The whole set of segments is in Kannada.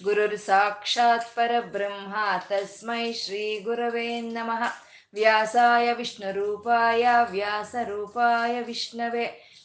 ಗುರುರ್ ಸಾಕ್ಷಾತ್ ಪರಬ್ರಹ್ಮ ತಸ್ಮೈ ಶ್ರೀ ಗುರವೇ ನಮಃ ವ್ಯಾಸಾಯ ವಿಷ್ಣುರೂಪಾಯ ವ್ಯಾಸರೂಪಾಯ ವಿಷ್ಣವೇ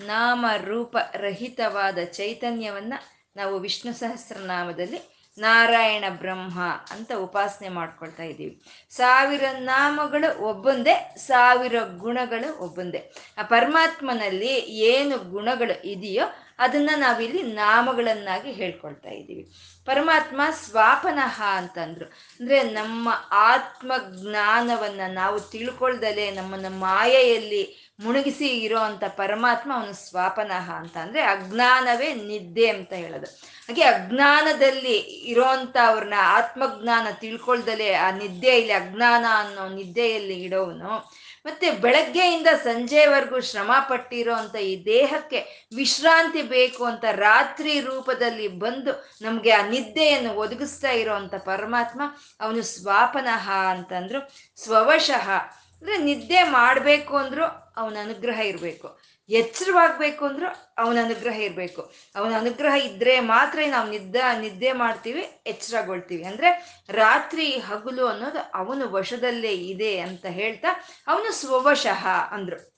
ನಾಮ ರೂಪ ರಹಿತವಾದ ಚೈತನ್ಯವನ್ನ ನಾವು ವಿಷ್ಣು ಸಹಸ್ರನಾಮದಲ್ಲಿ ನಾರಾಯಣ ಬ್ರಹ್ಮ ಅಂತ ಉಪಾಸನೆ ಮಾಡ್ಕೊಳ್ತಾ ಇದ್ದೀವಿ. ಸಾವಿರ ನಾಮಗಳು ಒಬ್ಬೊಂದೇ, ಸಾವಿರ ಗುಣಗಳು ಒಬ್ಬೊಂದೇ. ಆ ಪರಮಾತ್ಮನಲ್ಲಿ ಏನು ಗುಣಗಳು ಇದೆಯೋ ಅದನ್ನ ನಾವಿಲ್ಲಿ ನಾಮಗಳನ್ನಾಗಿ ಹೇಳ್ಕೊಳ್ತಾ ಇದ್ದೀವಿ. ಪರಮಾತ್ಮ ಸ್ವಾಪನಃ ಅಂತಂದ್ರು. ಅಂದ್ರೆ ನಮ್ಮ ಆತ್ಮ ಜ್ಞಾನವನ್ನ ನಾವು ತಿಳ್ಕೊಳ್ದಲೆ ನಮ್ಮನ್ನ ಮಾಯೆಯಲ್ಲಿ ಮುಳುಗಿಸಿ ಇರೋ ಅಂತ ಪರಮಾತ್ಮ ಅವನು ಸ್ವಾಪನಃ ಅಂತ ಅಂದ್ರೆ ಅಜ್ಞಾನವೇ ನಿದ್ದೆ ಅಂತ ಹೇಳೋದು. ಹಾಗೆ ಅಜ್ಞಾನದಲ್ಲಿ ಇರೋಂಥ ಅವ್ರನ್ನ ಆತ್ಮಜ್ಞಾನ ತಿಳ್ಕೊಳ್ದಲೆ ಆ ನಿದ್ದೆಯಲ್ಲಿ, ಅಜ್ಞಾನ ಅನ್ನೋ ನಿದ್ದೆಯಲ್ಲಿ ಇಡೋವನು. ಮತ್ತೆ ಬೆಳಗ್ಗೆಯಿಂದ ಸಂಜೆವರೆಗೂ ಶ್ರಮ ಪಟ್ಟಿರೋ ಈ ದೇಹಕ್ಕೆ ವಿಶ್ರಾಂತಿ ಬೇಕು ಅಂತ ರಾತ್ರಿ ರೂಪದಲ್ಲಿ ಬಂದು ನಮ್ಗೆ ಆ ನಿದ್ದೆಯನ್ನು ಒದಗಿಸ್ತಾ ಇರೋ ಅಂತ ಪರಮಾತ್ಮ ಅವನು ಸ್ವಾಪನಃ ಅಂತಂದ್ರು, ಸ್ವವಶಃ. ಅಂದ್ರೆ ನಿದ್ದೆ ಮಾಡಬೇಕು ಅಂದ್ರು ಅವನ ಅನುಗ್ರಹ ಇರಬೇಕು. ಎಚ್ಚರವಾಗಬೇಕು ಅಂದ್ರೂ ಅವನ ಅನುಗ್ರಹ ಇರಬೇಕು. ಅವನ ಅನುಗ್ರಹ ಇದ್ರೆ ಮಾತ್ರ ನಾವು ನಿದ್ದ, ನಿದ್ದೆ ಮಾಡ್ತೀವಿ, ಎಚ್ಚರಗೊಳ್ತೀವಿ. ಅಂದ್ರೆ ರಾತ್ರಿ ಹಗಲು ಅನ್ನೋದು ಅವನು ವಶದಲ್ಲೇ ಇದೆ ಅಂತ ಹೇಳ್ತಾ ಅವನು ಸ್ವವಶಃ ಅಂದ್ರು.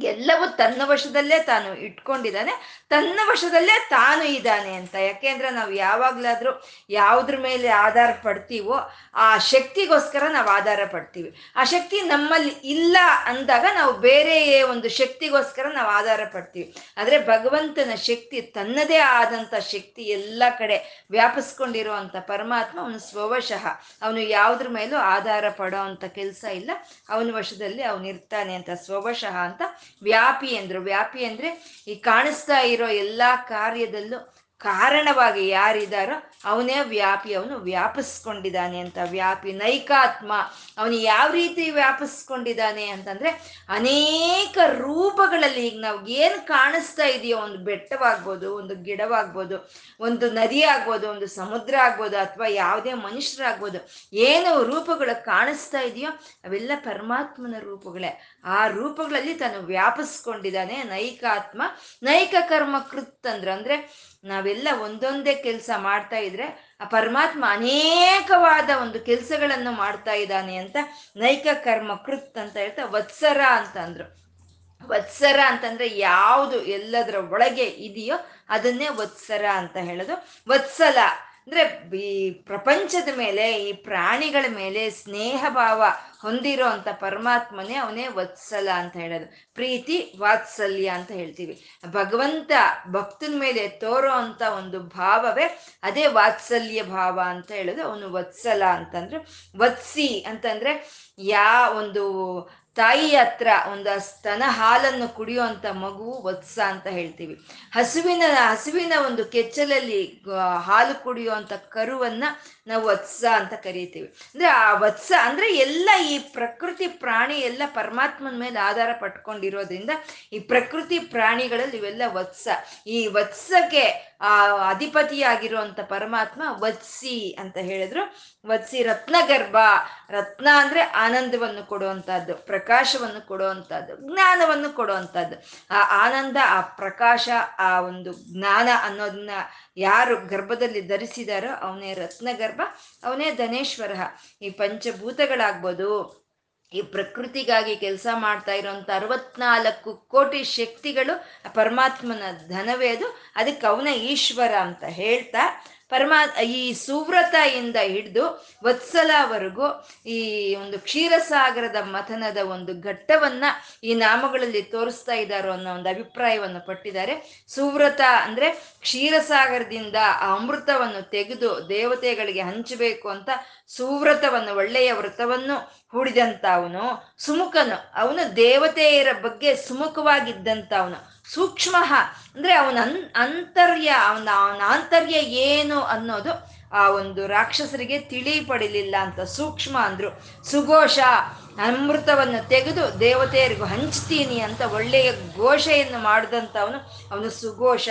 ಎಲ್ಲವೂ ತನ್ನ ವಶದಲ್ಲೇ ತಾನು ಇಟ್ಕೊಂಡಿದ್ದಾನೆ, ತನ್ನ ವಶದಲ್ಲೇ ತಾನು ಇದ್ದಾನೆ ಅಂತ. ಯಾಕೆಂದ್ರೆ ನಾವು ಯಾವಾಗ್ಲಾದ್ರೂ ಯಾವುದ್ರ ಮೇಲೆ ಆಧಾರ ಪಡ್ತೀವೋ ಆ ಶಕ್ತಿಗೋಸ್ಕರ ನಾವು ಆಧಾರ ಪಡ್ತೀವಿ. ಆ ಶಕ್ತಿ ನಮ್ಮಲ್ಲಿ ಇಲ್ಲ ಅಂದಾಗ ನಾವು ಬೇರೆಯೇ ಒಂದು ಶಕ್ತಿಗೋಸ್ಕರ ನಾವು ಆಧಾರ ಪಡ್ತೀವಿ. ಆದ್ರೆ ಭಗವಂತನ ಶಕ್ತಿ ತನ್ನದೇ ಆದಂತ ಶಕ್ತಿ ಎಲ್ಲ ಕಡೆ ವ್ಯಾಪಿಸ್ಕೊಂಡಿರುವಂತ ಪರಮಾತ್ಮ ಅವನು ಸ್ವವಶಃ. ಅವನು ಯಾವುದ್ರ ಮೇಲೂ ಆಧಾರ ಪಡೋ ಅಂತ ಕೆಲಸ ಇಲ್ಲ. ಅವನ ವಶದಲ್ಲಿ ಅವನಿರ್ತಾನೆ ಅಂತ, ಸ್ವವಶಃ ಅಂತ ವ್ಯಾಪಿ ಅಂದ್ರು. ವ್ಯಾಪಿ ಅಂದ್ರೆ ಈ ಕಾಣಿಸ್ತಾ ಇರೋ ಎಲ್ಲಾ ಕಾರ್ಯದಲ್ಲೂ ಕಾರಣವಾಗಿ ಯಾರಿದ್ದಾರೋ ಅವನೇ ವ್ಯಾಪಿ ಅವನು ವ್ಯಾಪಿಸ್ಕೊಂಡಿದ್ದಾನೆ ಅಂತ, ವ್ಯಾಪಿ ನೈಕಾತ್ಮ ಅವನು ಯಾವ ರೀತಿ ವ್ಯಾಪಿಸ್ಕೊಂಡಿದ್ದಾನೆ ಅಂತಂದ್ರೆ ಅನೇಕ ರೂಪಗಳಲ್ಲಿ ಈಗ ನಾವು ಏನು ಕಾಣಿಸ್ತಾ ಇದೆಯೋ ಒಂದು ಬೆಟ್ಟವಾಗ್ಬೋದು, ಒಂದು ಗಿಡವಾಗ್ಬೋದು, ಒಂದು ನದಿ ಆಗ್ಬೋದು, ಒಂದು ಸಮುದ್ರ ಆಗ್ಬೋದು, ಅಥವಾ ಯಾವುದೇ ಮನುಷ್ಯರಾಗ್ಬೋದು, ಏನು ರೂಪಗಳು ಕಾಣಿಸ್ತಾ ಇದೆಯೋ ಅವೆಲ್ಲ ಪರಮಾತ್ಮನ ರೂಪಗಳೇ. ಆ ರೂಪಗಳಲ್ಲಿ ತಾನು ವ್ಯಾಪಿಸ್ಕೊಂಡಿದ್ದಾನೆ ನೈಕಾತ್ಮ. ನೈಕ ಕರ್ಮ ಕೃತ್ ಅಂದ್ರ, ಅಂದ್ರೆ ನಾವೆಲ್ಲ ಒಂದೊಂದೇ ಕೆಲಸ ಮಾಡ್ತಾ ಇದ್ರೆ ಆ ಪರಮಾತ್ಮ ಅನೇಕವಾದ ಒಂದು ಕೆಲಸಗಳನ್ನು ಮಾಡ್ತಾ ಇದ್ದಾನೆ ಅಂತ ನೈಕ ಕರ್ಮ ಕೃತ್ ಅಂತ ಹೇಳ್ತಾ ವತ್ಸರ ಅಂತ ಅಂದ್ರು. ವತ್ಸರ ಅಂತಂದ್ರೆ ಯಾವುದು ಎಲ್ಲದರ ಒಳಗೆ ಇದೆಯೋ ಅದನ್ನೇ ವತ್ಸರ ಅಂತ ಹೇಳೋದು. ವತ್ಸಲ ಅಂದ್ರೆ ಈ ಪ್ರಪಂಚದ ಮೇಲೆ, ಈ ಪ್ರಾಣಿಗಳ ಮೇಲೆ ಸ್ನೇಹ ಭಾವ ಹೊಂದಿರೋ ಅಂತ ಪರಮಾತ್ಮನೇ ಅವನೇ ವತ್ಸಲ ಅಂತ ಹೇಳೋದು. ಪ್ರೀತಿ ವಾತ್ಸಲ್ಯ ಅಂತ ಹೇಳ್ತೀವಿ. ಭಗವಂತ ಭಕ್ತನ ಮೇಲೆ ತೋರೋ ಅಂತ ಒಂದು ಭಾವವೇ ಅದೇ ವಾತ್ಸಲ್ಯ ಭಾವ ಅಂತ ಹೇಳೋದು. ಅವನು ವತ್ಸಲ ಅಂತಂದ್ರೆ, ವತ್ಸಿ ಅಂತಂದ್ರೆ ಯಾ ಒಂದು ತಾಯಿ ಹತ್ರ ಒಂದು ಸ್ತನ ಹಾಲನ್ನು ಕುಡಿಯುವಂತ ಮಗು ವತ್ಸ ಅಂತ ಹೇಳ್ತೀವಿ. ಹಸುವಿನ ಹಸುವಿನ ಒಂದು ಕೆಚ್ಚಲಲ್ಲಿ ಹಾಲು ಕುಡಿಯುವಂತ ಕರುವನ್ನ ನಾವು ವತ್ಸ ಅಂತ ಕರಿತೀವಿ. ಅಂದ್ರೆ ಆ ವತ್ಸ ಅಂದ್ರೆ ಎಲ್ಲ ಈ ಪ್ರಕೃತಿ ಪ್ರಾಣಿ ಎಲ್ಲ ಪರಮಾತ್ಮನ ಮೇಲೆ ಆಧಾರ ಪಟ್ಕೊಂಡಿರೋದ್ರಿಂದ ಈ ಪ್ರಕೃತಿ ಪ್ರಾಣಿಗಳಲ್ಲಿ ಇವೆಲ್ಲ ವತ್ಸ. ಈ ವತ್ಸಕ್ಕೆ, ಆ, ಅಧಿಪತಿಯಾಗಿರುವಂತ ಪರಮಾತ್ಮ ವತ್ಸಿ ಅಂತ ಹೇಳಿದ್ರು. ವತ್ಸಿ ರತ್ನಗರ್ಭ. ರತ್ನ ಅಂದ್ರೆ ಆನಂದವನ್ನು ಕೊಡುವಂತಹದ್ದು, ಪ್ರಕಾಶವನ್ನು ಕೊಡುವಂತಹದ್ದು, ಜ್ಞಾನವನ್ನು ಕೊಡುವಂತಹದ್ದು. ಆ ಆನಂದ, ಆ ಪ್ರಕಾಶ, ಆ ಒಂದು ಜ್ಞಾನ ಅನ್ನೋದನ್ನ ಯಾರು ಗರ್ಭದಲ್ಲಿ ಧರಿಸಿದಾರೋ ಅವನೇ ರತ್ನಗರ್ಭ, ಅವನೇ ಧನೇಶ್ವರ ಈ ಪಂಚಭೂತಗಳಾಗ್ಬೋದು, ಈ ಪ್ರಕೃತಿಗಾಗಿ ಕೆಲಸ ಮಾಡ್ತಾ ಇರೋಂಥ ಅರವತ್ನಾಲ್ಕು ಕೋಟಿ ಶಕ್ತಿಗಳು ಪರಮಾತ್ಮನ ಧನವೇ ಅದು. ಅದಕ್ಕೆ ಅವನ ಈಶ್ವರ ಅಂತ ಹೇಳ್ತಾ ಪರಮಾ, ಈ ಸುವ್ರತೆಯಿಂದ ಹಿಡಿದು ವತ್ಸಲವರೆಗೂ ಈ ಒಂದು ಕ್ಷೀರಸಾಗರದ ಮಥನದ ಒಂದು ಘಟ್ಟವನ್ನ ಈ ನಾಮಗಳಲ್ಲಿ ತೋರಿಸ್ತಾ ಇದ್ದಾರೋ ಅನ್ನೋ ಒಂದು ಅಭಿಪ್ರಾಯವನ್ನು ಪಟ್ಟಿದ್ದಾರೆ. ಸುವ್ರತ ಅಂದ್ರೆ ಕ್ಷೀರಸಾಗರದಿಂದ ಆ ಅಮೃತವನ್ನು ತೆಗೆದು ದೇವತೆಗಳಿಗೆ ಹಂಚಬೇಕು ಅಂತ ಸುವ್ರತವನ್ನು, ಒಳ್ಳೆಯ ವ್ರತವನ್ನು ಹೂಡಿದಂತ ಅವನು ಸುಮುಖನು. ಅವನು ದೇವತೆಯರ ಬಗ್ಗೆ ಸುಮುಖವಾಗಿದ್ದಂತ ಅವನು ಸೂಕ್ಷ್ಮ ಅಂದ್ರೆ ಅವನ ಅಂತರ್ಯ, ಅವನ ಅವನ ಆಂತರ್ಯ ಏನು ಅನ್ನೋದು ಆ ಒಂದು ರಾಕ್ಷಸರಿಗೆ ತಿಳಿ ಪಡಿಲಿಲ್ಲ ಅಂತ ಸೂಕ್ಷ್ಮ ಅಂದ್ರು. ಸುಘೋಷ, ಅಮೃತವನ್ನು ತೆಗೆದು ದೇವತೆಯರಿಗೂ ಹಂಚ್ತೀನಿ ಅಂತ ಒಳ್ಳೆಯ ಘೋಷೆಯನ್ನು ಮಾಡಿದಂಥವನು ಅವನು ಸುಘೋಷ.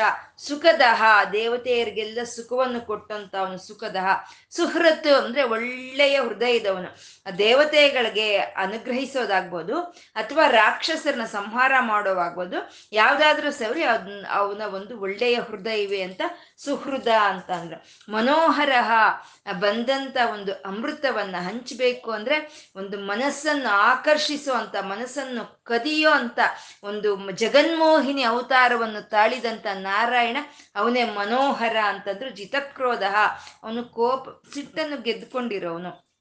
ಸುಖದಹ, ದೇವತೆಯರಿಗೆಲ್ಲ ಸುಖವನ್ನು ಕೊಟ್ಟಂತ ಅವನು ಸುಖದಹ. ಸುಹೃತ್ ಅಂದ್ರೆ ಒಳ್ಳೆಯ ಹೃದಯದವನು ದೇವತೆಗಳಿಗೆ ಅನುಗ್ರಹಿಸೋದಾಗ್ಬೋದು, ಅಥವಾ ರಾಕ್ಷಸರನ್ನ ಸಂಹಾರ ಮಾಡೋವಾಗ್ಬೋದು, ಯಾವ್ದಾದ್ರೂ ಸರಿ ಅದನ್ನ ಅವನ ಒಂದು ಒಳ್ಳೆಯ ಹೃದಯವೆ ಅಂತ ಸುಹೃದ ಅಂತ ಅಂದ್ರು. ಮನೋಹರಹ ಬಂದಂತ ಒಂದು ಅಮೃತವನ್ನ ಹಂಚಬೇಕು ಅಂದ್ರೆ ಒಂದು ಮನಸ್ಸನ್ನು ಆಕರ್ಷಿಸೋ ಅಂತ, ಮನಸ್ಸನ್ನು ಕದಿಯೋ ಅಂತ ಒಂದು ಜಗನ್ಮೋಹಿನಿ ಅವತಾರವನ್ನು ತಾಳಿದಂತ ನಾರಾಯಣ ಅವನೇ ಮನೋಹರ ಅಂತಂದ್ರು ಜಿತಕ್ರೋಧ ಅವನು ಕೋಪ, ಸಿಟ್ಟನ್ನು ಗೆದ್ದುಕೊಂಡಿರೋನು.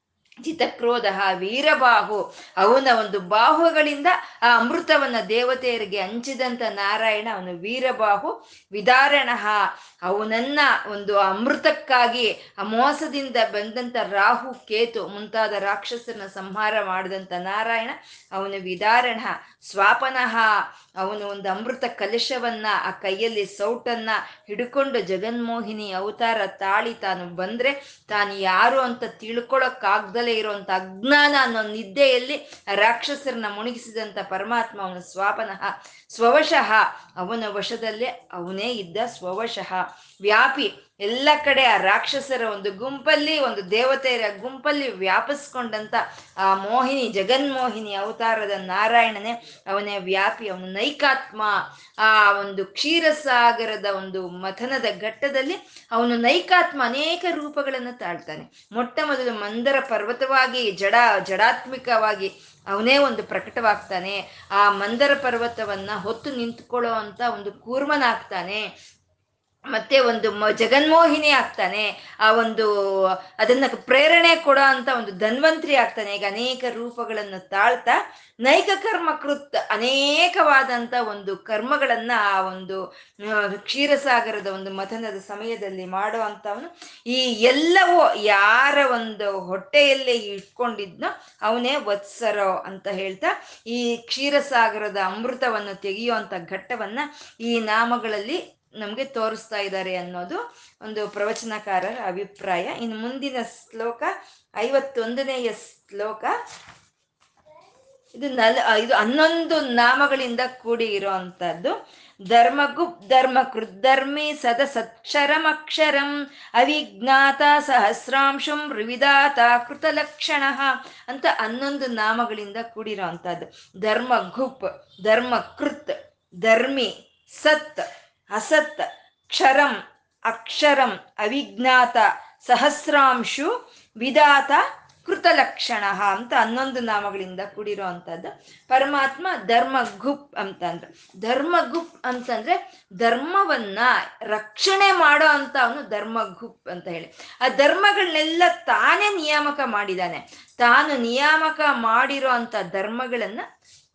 ಜಿತಕ್ರೋಧ ವೀರಬಾಹು. ಅವನ ಒಂದು ಬಾಹುಗಳಿಂದ ಆ ಅಮೃತವನ್ನ ದೇವತೆಯರಿಗೆ ಹಂಚಿದಂತ ನಾರಾಯಣ, ಅವನು ವೀರಬಾಹು. ವಿದಾರಣ. ಅವನನ್ನ ಒಂದು ಅಮೃತಕ್ಕಾಗಿ, ಆ ಮೋಸದಿಂದ ಬಂದಂತ ರಾಹು ಕೇತು, ಮುಂತಾದ ರಾಕ್ಷಸರನ್ನ ಸಂಹಾರ ಮಾಡಿದಂತ ನಾರಾಯಣ, ಅವನು ವಿದಾರಣ, ಸ್ವಾಪನಃ. ಅವನು ಒಂದು ಅಮೃತ ಕಲಶವನ್ನ, ಆ ಕೈಯಲ್ಲಿ ಸೌಟನ್ನ ಹಿಡ್ಕೊಂಡು ಜಗನ್ಮೋಹಿನಿ ಅವತಾರ ತಾಳಿ ತಾನು ಬಂದ್ರೆ, ತಾನು ಯಾರು ಅಂತ ತಿಳ್ಕೊಳಕ್ಕಾಗ್ದಲೇ ಇರುವಂತ ಅಜ್ಞಾನ ಅನ್ನೋ ನಿದ್ದೆಯಲ್ಲಿ ರಾಕ್ಷಸರನ್ನ ಮುಣಗಿಸಿದಂತ ಪರಮಾತ್ಮ ಅವನ ಸ್ವಾಪನಃ. ಸ್ವವಶಃ, ಅವನ ವಶದಲ್ಲೇ ಅವನೇ ಇದ್ದ ಸ್ವವಶಃ. ವ್ಯಾಪಿ ಎಲ್ಲ ಕಡೆ ಆ ರಾಕ್ಷಸರ ಒಂದು ಗುಂಪಲ್ಲಿ, ಒಂದು ದೇವತೆಯರ ಗುಂಪಲ್ಲಿ ವ್ಯಾಪಿಸ್ಕೊಂಡಂತ ಆ ಮೋಹಿನಿ, ಜಗನ್ಮೋಹಿನಿ ಅವತಾರದ ನಾರಾಯಣನೇ ಅವನೇ ವ್ಯಾಪಿ, ಅವನು ನೈಕಾತ್ಮ. ಆ ಒಂದು ಕ್ಷೀರಸಾಗರದ ಒಂದು ಮಥನದ ಘಟ್ಟದಲ್ಲಿ ಅವನು ನೈಕಾತ್ಮ ಅನೇಕ ರೂಪಗಳನ್ನು ತಾಳ್ತಾನೆ. ಮೊಟ್ಟ ಮೊದಲು ಮಂದರ ಪರ್ವತವಾಗಿ, ಜಡ, ಜಡಾತ್ಮಿಕವಾಗಿ ಅವನೇ ಒಂದು ಪ್ರಕಟವಾಗ್ತಾನೆ. ಆ ಮಂದರ ಪರ್ವತವನ್ನ ಹೊತ್ತು ನಿಂತ್ಕೊಳ್ಳೋ ಅಂತ ಒಂದು ಕೂರ್ಮನಾಗ್ತಾನೆ. ಮತ್ತೆ ಒಂದು ಜಗನ್ಮೋಹಿನಿ ಆಗ್ತಾನೆ, ಆ ಒಂದು, ಅದನ್ನ ಪ್ರೇರಣೆ ಕೊಡೋ ಅಂತ ಒಂದು ಧನ್ವಂತ್ರಿ ಆಗ್ತಾನೆ. ಈಗ ಅನೇಕ ರೂಪಗಳನ್ನು ತಾಳ್ತಾ, ನೈಕ ಕರ್ಮ ಕೃತ್ ಅನೇಕವಾದಂತ ಒಂದು ಕರ್ಮಗಳನ್ನ ಆ ಒಂದು ಕ್ಷೀರಸಾಗರದ ಒಂದು ಮಥನದ ಸಮಯದಲ್ಲಿ ಮಾಡೋ ಅಂತವನು, ಈ ಎಲ್ಲವೂ ಯಾರ ಒಂದು ಹೊಟ್ಟೆಯಲ್ಲೇ ಇಟ್ಕೊಂಡಿದ್ನೋ ಅವನೇ ವತ್ಸರೋ ಅಂತ ಹೇಳ್ತಾ, ಈ ಕ್ಷೀರಸಾಗರದ ಅಮೃತವನ್ನು ತೆಗೆಯುವಂತ ಘಟ್ಟವನ್ನ ಈ ನಾಮಗಳಲ್ಲಿ ನಮಗೆ ತೋರಿಸ್ತಾ ಇದ್ದಾರೆ ಅನ್ನೋದು ಒಂದು ಪ್ರವಚನಕಾರರ ಅಭಿಪ್ರಾಯ. ಇನ್ನು ಮುಂದಿನ ಶ್ಲೋಕ ಐವತ್ತೊಂದನೆಯ ಶ್ಲೋಕ. ಇದು ನಲ್, ಇದು ಹನ್ನೊಂದು ನಾಮಗಳಿಂದ ಕೂಡಿ ಅಂಥದ್ದು ಧರ್ಮಗುಪ್, ಧರ್ಮ ಕೃದ್ಧರ್ಮಿ ಸದ ಸತ್ಕ್ಷರಮಕ್ಷರಂ ಅವಿಜ್ಞಾತ ಸಹಸ್ರಾಂಶಂ ರಿವಿದಾತ ಕೃತಲಕ್ಷಣ ಅಂತ ಹನ್ನೊಂದು ನಾಮಗಳಿಂದ ಕೂಡಿರೋ ಅಂಥದ್ದು ಧರ್ಮ ಗುಪ್ ಧರ್ಮ ಕೃತ್, ಧರ್ಮಿ ಸತ್. ಅಸತ್, ಕ್ಷರಂ, ಅಕ್ಷರಂ, ಅವಿಜ್ಞಾತ, ಸಹಸ್ರಾಂಶು, ವಿಧಾತ, ಕೃತಲಕ್ಷಣ ಅಂತ ಹನ್ನೊಂದು ನಾಮಗಳಿಂದ ಕೂಡಿರೋ ಅಂಥದ್ದು ಪರಮಾತ್ಮ ಧರ್ಮಗುಪ್ ಅಂತಂದ್ರೆ. ಧರ್ಮಗುಪ್ ಅಂತಂದ್ರೆ ಧರ್ಮವನ್ನ ರಕ್ಷಣೆ ಮಾಡೋ ಅಂತ ಅವನು ಧರ್ಮಗುಪ್ ಅಂತ ಹೇಳಿ. ಆ ಧರ್ಮಗಳನ್ನೆಲ್ಲ ತಾನೇ ನಿಯಾಮಕ ಮಾಡಿದಾನೆ. ತಾನು ನಿಯಾಮಕ ಮಾಡಿರೋ ಅಂತ ಧರ್ಮಗಳನ್ನ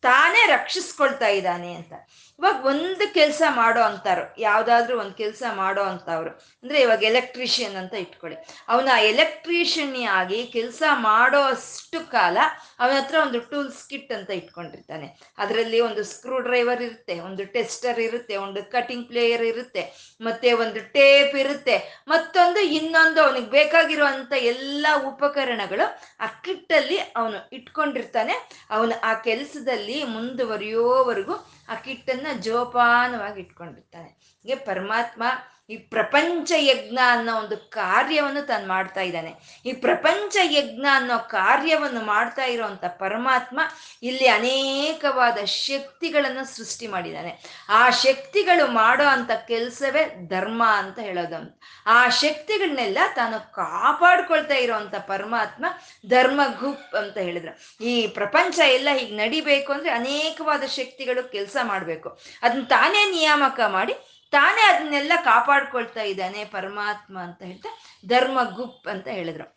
ತಾನೇ ರಕ್ಷಿಸ್ಕೊಳ್ತಾ ಇದ್ದಾನೆ ಅಂತ. ಇವಾಗ ಒಂದು ಕೆಲಸ ಮಾಡೋ ಅಂತಾರು. ಯಾವ್ದಾದ್ರು ಒಂದು ಕೆಲಸ ಮಾಡೋ ಅಂತವ್ರು. ಅಂದ್ರೆ ಇವಾಗ ಎಲೆಕ್ಟ್ರಿಷಿಯನ್ ಅಂತ ಇಟ್ಕೊಳ್ಳಿ. ಅವನ ಎಲೆಕ್ಟ್ರಿಷಿಯನ್ ಆಗಿ ಕೆಲಸ ಮಾಡೋ ಅಷ್ಟು ಕಾಲ ಅವನ ಹತ್ರ ಒಂದು ಟೂಲ್ಸ್ ಕಿಟ್ ಅಂತ ಇಟ್ಕೊಂಡಿರ್ತಾನೆ. ಅದರಲ್ಲಿ ಒಂದು ಸ್ಕ್ರೂ ಡ್ರೈವರ್ ಇರುತ್ತೆ, ಒಂದು ಟೆಸ್ಟರ್ ಇರುತ್ತೆ, ಒಂದು ಕಟಿಂಗ್ ಪ್ಲೇಯರ್ ಇರುತ್ತೆ, ಮತ್ತೆ ಒಂದು ಟೇಪ್ ಇರುತ್ತೆ, ಮತ್ತೊಂದು ಇನ್ನೊಂದು ಅವನಿಗೆ ಬೇಕಾಗಿರುವಂತ ಎಲ್ಲ ಉಪಕರಣಗಳು ಆ ಕಿಟ್ಟಲ್ಲಿ ಅವನು ಇಟ್ಕೊಂಡಿರ್ತಾನೆ. ಅವನು ಆ ಕೆಲಸದಲ್ಲಿ ಮುಂದುವರಿಯೋವರೆಗೂ ಆ ಕಿಟ್ಟನ್ನ ಜೋಪಾನವಾಗಿ ಇಟ್ಕೊಂಡಿರ್ತಾನೆ ಹೀಗೆ ಪರಮಾತ್ಮ ಈ ಪ್ರಪಂಚ ಯಜ್ಞ ಅನ್ನೋ ಒಂದು ಕಾರ್ಯವನ್ನು ತಾನು ಮಾಡ್ತಾ ಇದ್ದಾನೆ. ಈ ಪ್ರಪಂಚ ಯಜ್ಞ ಅನ್ನೋ ಕಾರ್ಯವನ್ನು ಮಾಡ್ತಾ ಇರುವಂತ ಪರಮಾತ್ಮ ಇಲ್ಲಿ ಅನೇಕವಾದ ಶಕ್ತಿಗಳನ್ನು ಸೃಷ್ಟಿ ಮಾಡಿದ್ದಾನೆ. ಆ ಶಕ್ತಿಗಳು ಮಾಡೋ ಅಂತ ಕೆಲಸವೇ ಧರ್ಮ ಅಂತ ಹೇಳೋದು. ಆ ಶಕ್ತಿಗಳನ್ನೆಲ್ಲ ತಾನು ಕಾಪಾಡ್ಕೊಳ್ತಾ ಇರೋವಂಥ ಪರಮಾತ್ಮ ಧರ್ಮ ಗುಪ್ ಅಂತ ಹೇಳಿದ್ರು. ಈ ಪ್ರಪಂಚ ಎಲ್ಲ ಹೀಗೆ ನಡಿಬೇಕು ಅಂದ್ರೆ ಅನೇಕವಾದ ಶಕ್ತಿಗಳು ಕೆಲಸ ಮಾಡಬೇಕು. ಅದನ್ನ ತಾನೇ ನಿಯಾಮಕ ಮಾಡಿ ತಾನೇ ಅದನ್ನೆಲ್ಲ ಕಾಪಾಡ್ಕೊಳ್ತಾ ಇದ್ದಾನೆ ಪರಮಾತ್ಮ ಅಂತ ಹೇಳ್ತಾ ಧರ್ಮ ಗುಪ್ ಅಂತ ಹೇಳಿದ್ರು.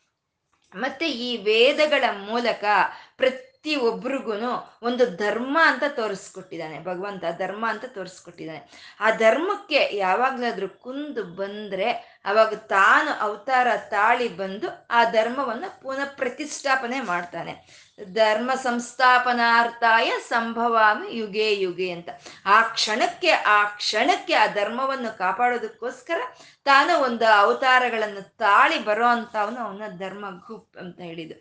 ಮತ್ತೆ ಈ ವೇದಗಳ ಮೂಲಕ ಪ್ರತಿ ಒಬ್ರಿಗೂ ಒಂದು ಧರ್ಮ ಅಂತ ತೋರಿಸ್ಕೊಟ್ಟಿದ್ದಾನೆ, ಭಗವಂತ ಧರ್ಮ ಅಂತ ತೋರಿಸ್ಕೊಟ್ಟಿದ್ದಾನೆ. ಆ ಧರ್ಮಕ್ಕೆ ಯಾವಾಗ್ಲಾದ್ರೂ ಕುಂದು ಬಂದ್ರೆ ಅವಾಗ ತಾನು ಅವತಾರ ತಾಳಿ ಬಂದು ಆ ಧರ್ಮವನ್ನು ಪುನಃ ಪ್ರತಿಷ್ಠಾಪನೆ ಮಾಡ್ತಾನೆ. ಧರ್ಮ ಸಂಸ್ಥಾಪನಾರ್ಥಾಯ ಸಂಭವಾಮಿ ಯುಗೆ ಯುಗೆ ಅಂತ. ಆ ಕ್ಷಣಕ್ಕೆ ಆ ಕ್ಷಣಕ್ಕೆ ಆ ಧರ್ಮವನ್ನು ಕಾಪಾಡೋದಕ್ಕೋಸ್ಕರ ತಾನು ಒಂದು ಅವತಾರಗಳನ್ನು ತಾಳಿ ಬರೋ ಅಂತವನು ಅವನ ಧರ್ಮ ಗುಪ್ ಅಂತ ಹೇಳಿದ್ದು.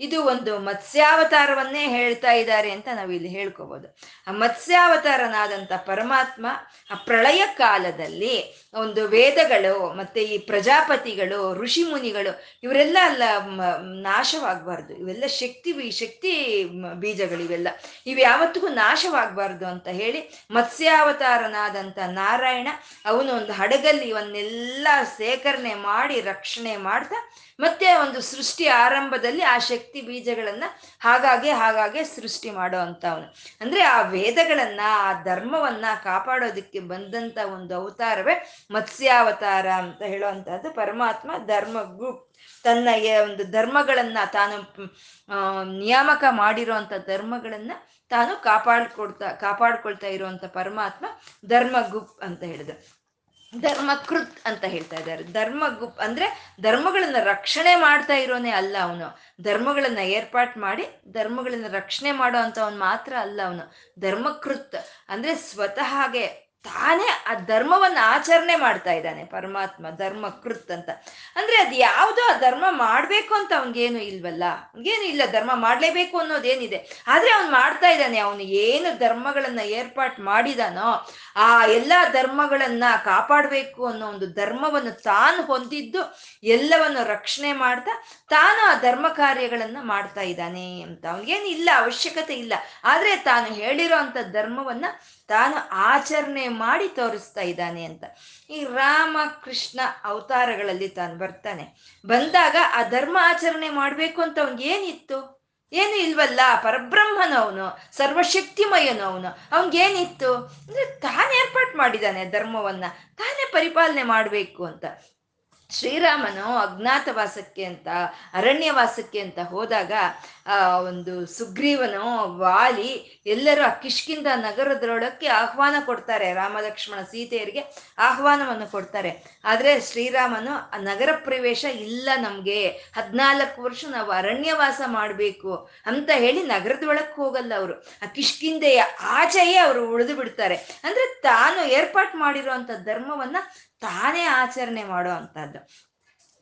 ಇದು ಒಂದು ಮತ್ಸ್ಯಾವತಾರವನ್ನೇ ಹೇಳ್ತಾ ಇದ್ದಾರೆ ಅಂತ ನಾವು ಇಲ್ಲಿ ಹೇಳ್ಕೋಬಹುದು ಆ ಮತ್ಸ್ಯಾವತಾರನಾದಂಥ ಪರಮಾತ್ಮ ಆ ಪ್ರಳಯ ಕಾಲದಲ್ಲಿ ಒಂದು ವೇದಗಳು ಮತ್ತೆ ಈ ಪ್ರಜಾಪತಿಗಳು ಋಷಿ ಮುನಿಗಳು ಇವರೆಲ್ಲ ಅಲ್ಲ ನಾಶವಾಗಬಾರ್ದು. ಇವೆಲ್ಲ ಶಕ್ತಿ ಶಕ್ತಿ ಬೀಜಗಳು ಇವೆಲ್ಲ. ಇವು ಯಾವತ್ತಿಗೂ ನಾಶವಾಗಬಾರ್ದು ಅಂತ ಹೇಳಿ ಮತ್ಸ್ಯಾವತಾರನಾದಂಥ ನಾರಾಯಣ ಅವನು ಒಂದು ಹಡಗಲ್ಲಿ ಇವನ್ನೆಲ್ಲ ಸೇಕರಣೆ ಮಾಡಿ, ರಕ್ಷಣೆ ಮಾಡ್ತಾ ಮತ್ತೆ ಒಂದು ಸೃಷ್ಟಿ ಆರಂಭದಲ್ಲಿ ಆ ಶಕ್ತಿ ಬೀಜಗಳನ್ನ ಹಾಗಾಗೆ ಹಾಗಾಗೆ ಸೃಷ್ಟಿ ಮಾಡೋ ಅವನು ಅಂದ್ರೆ ಆ ವೇದಗಳನ್ನ, ಆ ಧರ್ಮವನ್ನ ಕಾಪಾಡೋದಕ್ಕೆ ಬಂದಂತ ಒಂದು ಅವತಾರವೇ ಮತ್ಸ್ಯಾವತಾರ ಅಂತ ಹೇಳುವಂತಹದ್ದು ಪರಮಾತ್ಮ ಧರ್ಮ ಗ್ರೂಪ್ ತನ್ನ ಒಂದು ಧರ್ಮಗಳನ್ನ ತಾನು ನಿಯಾಮಕ ಮಾಡಿರುವಂತ ಧರ್ಮಗಳನ್ನ ತಾನು ಕಾಪಾಡ್ಕೊಡ್ತಾ, ಕಾಪಾಡ್ಕೊಳ್ತಾ ಇರುವಂತ ಪರಮಾತ್ಮ ಧರ್ಮ ಗುಪ್ ಅಂತ ಹೇಳಿದ್ರು. ಧರ್ಮಕೃತ್ ಅಂತ ಹೇಳ್ತಾ ಇದ್ದಾರೆ. ಧರ್ಮ ಗುಪ್ ಅಂದ್ರೆ ಧರ್ಮಗಳನ್ನ ರಕ್ಷಣೆ ಮಾಡ್ತಾ ಇರೋನೇ ಅಲ್ಲ ಅವನು. ಧರ್ಮಗಳನ್ನ ಏರ್ಪಾಟ್ ಮಾಡಿ ಧರ್ಮಗಳನ್ನ ರಕ್ಷಣೆ ಮಾಡೋ ಅಂತ ಮಾತ್ರ ಅಲ್ಲ ಅವನು. ಧರ್ಮಕೃತ್ ಅಂದ್ರೆ ಸ್ವತಃಗೆ ತಾನೇ ಆ ಧರ್ಮವನ್ನ ಆಚರಣೆ ಮಾಡ್ತಾ ಇದ್ದಾನೆ, ಪರಮಾತ್ಮ ಧರ್ಮ ಕೃತ್ ಅಂತ. ಅಂದ್ರೆ ಅದು ಯಾವುದೋ ಆ ಧರ್ಮ ಮಾಡ್ಬೇಕು ಅಂತ ಅವನಿಗೇನು ಇಲ್ವಲ್ಲ? ಅವನಿಗೇನು ಇಲ್ಲ, ಧರ್ಮ ಮಾಡ್ಲೇಬೇಕು ಅನ್ನೋದೇನಿದೆ. ಆದ್ರೆ ಅವ್ನು ಮಾಡ್ತಾ ಇದ್ದಾನೆ, ಅವನು ಏನು ಧರ್ಮಗಳನ್ನ ಏರ್ಪಾಟ್ ಮಾಡಿದಾನೋ, ಆ ಎಲ್ಲ ಧರ್ಮಗಳನ್ನ ಕಾಪಾಡಬೇಕು ಅನ್ನೋ ಒಂದು ಧರ್ಮವನ್ನು ತಾನು ಹೊಂದಿದ್ದು, ಎಲ್ಲವನ್ನು ರಕ್ಷಣೆ ಮಾಡ್ತಾ ತಾನು ಆ ಧರ್ಮ ಕಾರ್ಯಗಳನ್ನ ಮಾಡ್ತಾ ಇದ್ದಾನೆ ಅಂತ. ಅವನಿಗೇನು ಇಲ್ಲ, ಅವಶ್ಯಕತೆ ಇಲ್ಲ. ಆದ್ರೆ ತಾನು ಹೇಳಿರೋ ಅಂತ ಧರ್ಮವನ್ನ ತಾನು ಆಚರಣೆ ಮಾಡಿ ತೋರಿಸ್ತಾ ಇದ್ದಾನೆ ಅಂತ. ಈ ರಾಮ ಕೃಷ್ಣ ಅವತಾರಗಳಲ್ಲಿ ತಾನು ಬರ್ತಾನೆ. ಬಂದಾಗ ಆ ಧರ್ಮ ಆಚರಣೆ ಮಾಡ್ಬೇಕು ಅಂತ ಅವ್ನಿಗೆ ಏನಿತ್ತು? ಏನು ಇಲ್ವಲ್ಲ? ಪರಬ್ರಹ್ಮನವನು ಸರ್ವಶಕ್ತಿಮಯನು ಅವನು ಅವನಿಗೇನಿತ್ತು? ಅಂದ್ರೆ ತಾನೇ ಏರ್ಪಾಟ್ ಮಾಡಿದ್ದಾನೆ ಧರ್ಮವನ್ನ. ತಾನೇ ಪರಿಪಾಲನೆ ಮಾಡಬೇಕು ಅಂತ. ಶ್ರೀರಾಮನು ಅಜ್ಞಾತವಾಸಕ್ಕೆ ಅಂತ, ಅರಣ್ಯವಾಸಕ್ಕೆ ಅಂತ ಹೋದಾಗ ಒಂದು ಸುಗ್ರೀವನು ವಾಲಿ ಎಲ್ಲರೂ ಆ ಕಿಷ್ಕಿಂದ ನಗರದೊಳಕ್ಕೆ ಆಹ್ವಾನ ಕೊಡ್ತಾರೆ. ರಾಮ ಲಕ್ಷ್ಮಣ ಸೀತೆಯರಿಗೆ ಆಹ್ವಾನವನ್ನು ಕೊಡ್ತಾರೆ. ಆದ್ರೆ ಶ್ರೀರಾಮನು ನಗರ ಪ್ರವೇಶ ಇಲ್ಲ ನಮ್ಗೆ. ಹದಿನಾಲ್ಕು ವರ್ಷ ನಾವು ಅರಣ್ಯವಾಸ ಮಾಡಬೇಕು ಅಂತ ಹೇಳಿ ನಗರದೊಳಕ್ಕೆ ಹೋಗಲ್ಲ ಅವರು. ಆ ಕಿಷ್ಕಿಂದೆಯ ಆಚೆಯೇ ಅವರು ಉಳಿದು ಬಿಡ್ತಾರೆ. ಅಂದ್ರೆ ತಾನು ಏರ್ಪಾಟ್ ಮಾಡಿರೋ ಧರ್ಮವನ್ನ ತಾನೇ ಆಚರಣೆ ಮಾಡೋ ಅಂಥದ್ದು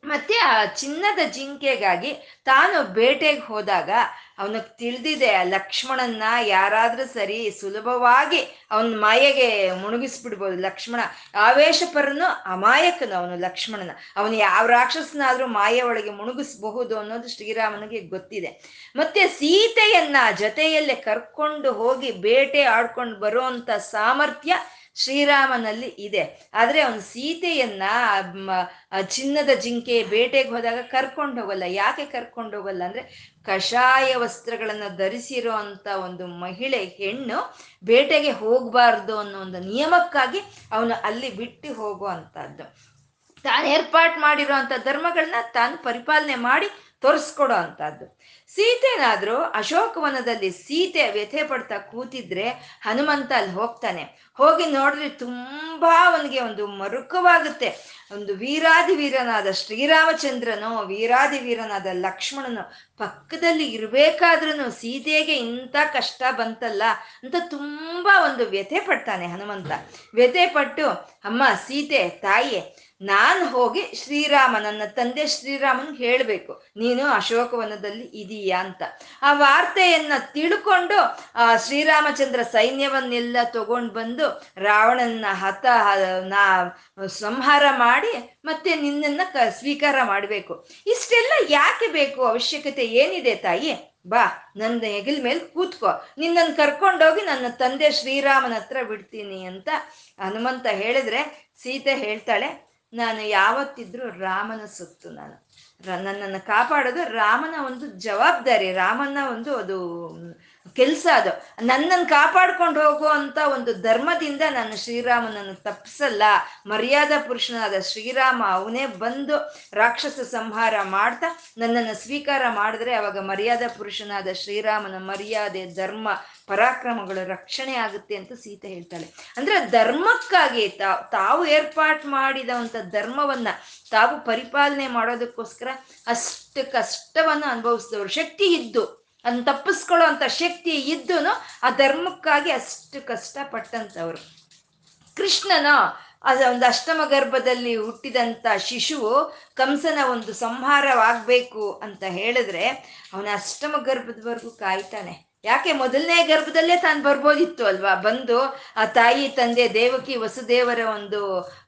ಮತ್ತೆ ಆ ಚಿನ್ನದ ಜಿಂಕೆಗಾಗಿ ತಾನು ಬೇಟೆಗೆ ಹೋದಾಗ ಅವನಿಗೆ ತಿಳಿದಿದೆ, ಲಕ್ಷ್ಮಣನ್ನ ಯಾರಾದ್ರೂ ಸರಿ ಸುಲಭವಾಗಿ ಅವನ ಮಾಯೆಗೆ ಮುಣುಗಿಸ್ಬಿಡ್ಬೋದು. ಲಕ್ಷ್ಮಣ ಆವೇಶಪರನು ಅಮಾಯಕನು ಅವನು ಲಕ್ಷ್ಮಣನ. ಅವನು ಯಾವ ರಾಕ್ಷಸನಾದ್ರೂ ಮಾಯೆ ಒಳಗೆ ಮುಣುಗಿಸ್ಬಹುದು ಅನ್ನೋದು ಶ್ರೀರಾಮನಿಗೆ ಗೊತ್ತಿದೆ. ಮತ್ತೆ ಸೀತೆಯನ್ನ ಜೊತೆಯಲ್ಲೇ ಕರ್ಕೊಂಡು ಹೋಗಿ ಬೇಟೆ ಆಡ್ಕೊಂಡು ಬರುವಂತ ಸಾಮರ್ಥ್ಯ ಶ್ರೀರಾಮನಲ್ಲಿ ಇದೆ. ಆದ್ರೆ ಅವನು ಸೀತೆಯನ್ನ ಚಿನ್ನದ ಜಿಂಕೆ ಬೇಟೆಗೆ ಹೋದಾಗ ಕರ್ಕೊಂಡು ಹೋಗಲ್ಲ. ಯಾಕೆ ಕರ್ಕೊಂಡು ಹೋಗಲ್ಲ ಅಂದ್ರೆ ಕಷಾಯ ವಸ್ತ್ರಗಳನ್ನ ಧರಿಸಿರೋ ಒಂದು ಮಹಿಳೆ ಹೆಣ್ಣು ಬೇಟೆಗೆ ಹೋಗ್ಬಾರ್ದು ಅನ್ನೋ ಒಂದು ನಿಯಮಕ್ಕಾಗಿ ಅವನು ಅಲ್ಲಿ ಬಿಟ್ಟು ಹೋಗುವಂತಹದ್ದು ತಾನು ಏರ್ಪಾಟ್ ಮಾಡಿರೋ ಧರ್ಮಗಳನ್ನ ತಾನು ಪರಿಪಾಲನೆ ಮಾಡಿ ತೋರಿಸ್ಕೊಡೋ ಅಂತದ್ದು ಸೀತೆನಾದ್ರೂ ಅಶೋಕವನದಲ್ಲಿ ಸೀತೆ ವ್ಯಥೆ ಪಡ್ತಾ ಕೂತಿದ್ರೆ ಹನುಮಂತ ಅಲ್ಲಿ ಹೋಗ್ತಾನೆ. ಹೋಗಿ ನೋಡಿದ್ರೆ ತುಂಬಾ ಅವನಿಗೆ ಒಂದು ಮರುಕವಾಗುತ್ತೆ. ಒಂದು ವೀರಾದಿ ವೀರನಾದ ಶ್ರೀರಾಮಚಂದ್ರನು, ವೀರಾದಿ ವೀರನಾದ ಲಕ್ಷ್ಮಣನು, ಪಕ್ಕದಲ್ಲಿ ಇರಬೇಕಾದ್ರೂ ಸೀತೆಗೆ ಇಂಥ ಕಷ್ಟ ಬಂತಲ್ಲ ಅಂತ ತುಂಬಾ ಒಂದು ವ್ಯಥೆ ಪಡ್ತಾನೆ ಹನುಮಂತ. ವ್ಯಥೆ ಪಟ್ಟು, ಅಮ್ಮ, ಸೀತೆ, ತಾಯಿಯೇ ನಾನು ಹೋಗಿ ಶ್ರೀರಾಮ ನನ್ನ ತಂದೆ ಶ್ರೀರಾಮನ್ ಹೇಳಬೇಕು, ನೀನು ಅಶೋಕವನದಲ್ಲಿ ಇದೀಯಾ ಅಂತ. ಆ ವಾರ್ತೆಯನ್ನ ತಿಳ್ಕೊಂಡು, ಆ ಶ್ರೀರಾಮಚಂದ್ರ ಸೈನ್ಯವನ್ನೆಲ್ಲ ತಗೊಂಡು ಬಂದು ರಾವಣನ ಹತ, ನಾ, ಸಂಹಾರ ಮಾಡಿ ಮತ್ತೆ ನಿನ್ನನ್ನ ಕ, ಸ್ವೀಕಾರ ಮಾಡಬೇಕು. ಇಷ್ಟೆಲ್ಲ ಯಾಕೆ ಬೇಕು? ಅವಶ್ಯಕತೆ ಏನಿದೆ ತಾಯಿ? ಬಾ ನನ್ನ ಹೆಗಲ್ ಮೇಲೆ ಕೂತ್ಕೋ. ನಿನ್ನನ್ನು ಕರ್ಕೊಂಡೋಗಿ ನನ್ನ ತಂದೆ ಶ್ರೀರಾಮನ ಹತ್ರ ಬಿಡ್ತೀನಿ ಅಂತ ಹನುಮಂತ ಹೇಳಿದ್ರೆ ಸೀತೆ ಹೇಳ್ತಾಳೆ ನಾನು ಯಾವತ್ತಿದ್ರೂ ರಾಮನ ಸೊತ್ತು ನಾನು. ನನ್ನನ್ನು ಕಾಪಾಡೋದು ರಾಮನ ಒಂದು ಜವಾಬ್ದಾರಿ, ರಾಮನ ಒಂದು ಅದು ಕೆಲಸ ಅದು. ನನ್ನನ್ನು ಕಾಪಾಡ್ಕೊಂಡು ಹೋಗುವಂತ ಒಂದು ಧರ್ಮದಿಂದ ನಾನು ಶ್ರೀರಾಮನನ್ನು ತಪ್ಪಿಸಲ್ಲ ಮರ್ಯಾದಾ ಪುರುಷನಾದ ಶ್ರೀರಾಮ ಅವನೇ ಬಂದು ರಾಕ್ಷಸ ಸಂಹಾರ ಮಾಡ್ತಾ ನನ್ನನ್ನು ಸ್ವೀಕಾರ ಮಾಡಿದ್ರೆ ಅವಾಗ ಮರ್ಯಾದಾ ಪುರುಷನಾದ ಶ್ರೀರಾಮನ ಮರ್ಯಾದೆ, ಧರ್ಮ ಪರಾಕ್ರಮಗಳು ರಕ್ಷಣೆ ಆಗುತ್ತೆ ಅಂತ ಸೀತೆ ಹೇಳ್ತಾಳೆ. ಅಂದ್ರೆ ಧರ್ಮಕ್ಕಾಗಿ ತಾವು ತಾವು ಏರ್ಪಾಟ್ ಮಾಡಿದಂಥ ಧರ್ಮವನ್ನ ತಾವು ಪರಿಪಾಲನೆ ಮಾಡೋದಕ್ಕೋಸ್ಕರ ಅಷ್ಟು ಕಷ್ಟವನ್ನು ಅನುಭವಿಸಿದವರು. ಶಕ್ತಿ ಇದ್ದು, ಅದನ್ನ ತಪ್ಪಿಸ್ಕೊಳ್ಳೋ ಅಂತ ಶಕ್ತಿ ಇದ್ದು ಆ ಧರ್ಮಕ್ಕಾಗಿ ಅಷ್ಟು ಕಷ್ಟಪಟ್ಟಂಥವ್ರು. ಕೃಷ್ಣನ ಅದು ಒಂದು ಅಷ್ಟಮ ಗರ್ಭದಲ್ಲಿ ಹುಟ್ಟಿದಂಥ ಶಿಶುವು ಕಂಸನ ಒಂದು ಸಂಹಾರವಾಗಬೇಕು ಅಂತ ಹೇಳಿದ್ರೆ ಅವನ ಅಷ್ಟಮ ಗರ್ಭದವರೆಗೂ ಕಾಯ್ತಾನೆ. ಯಾಕೆ ಮೊದಲನೇ ಗರ್ಭದಲ್ಲೇ ತಾನು ಬರ್ಬೋದಿತ್ತು ಅಲ್ವಾ? ಬಂದು ಆ ತಾಯಿ, ತಂದೆ, ದೇವಕಿ, ವಸುದೇವರ ಒಂದು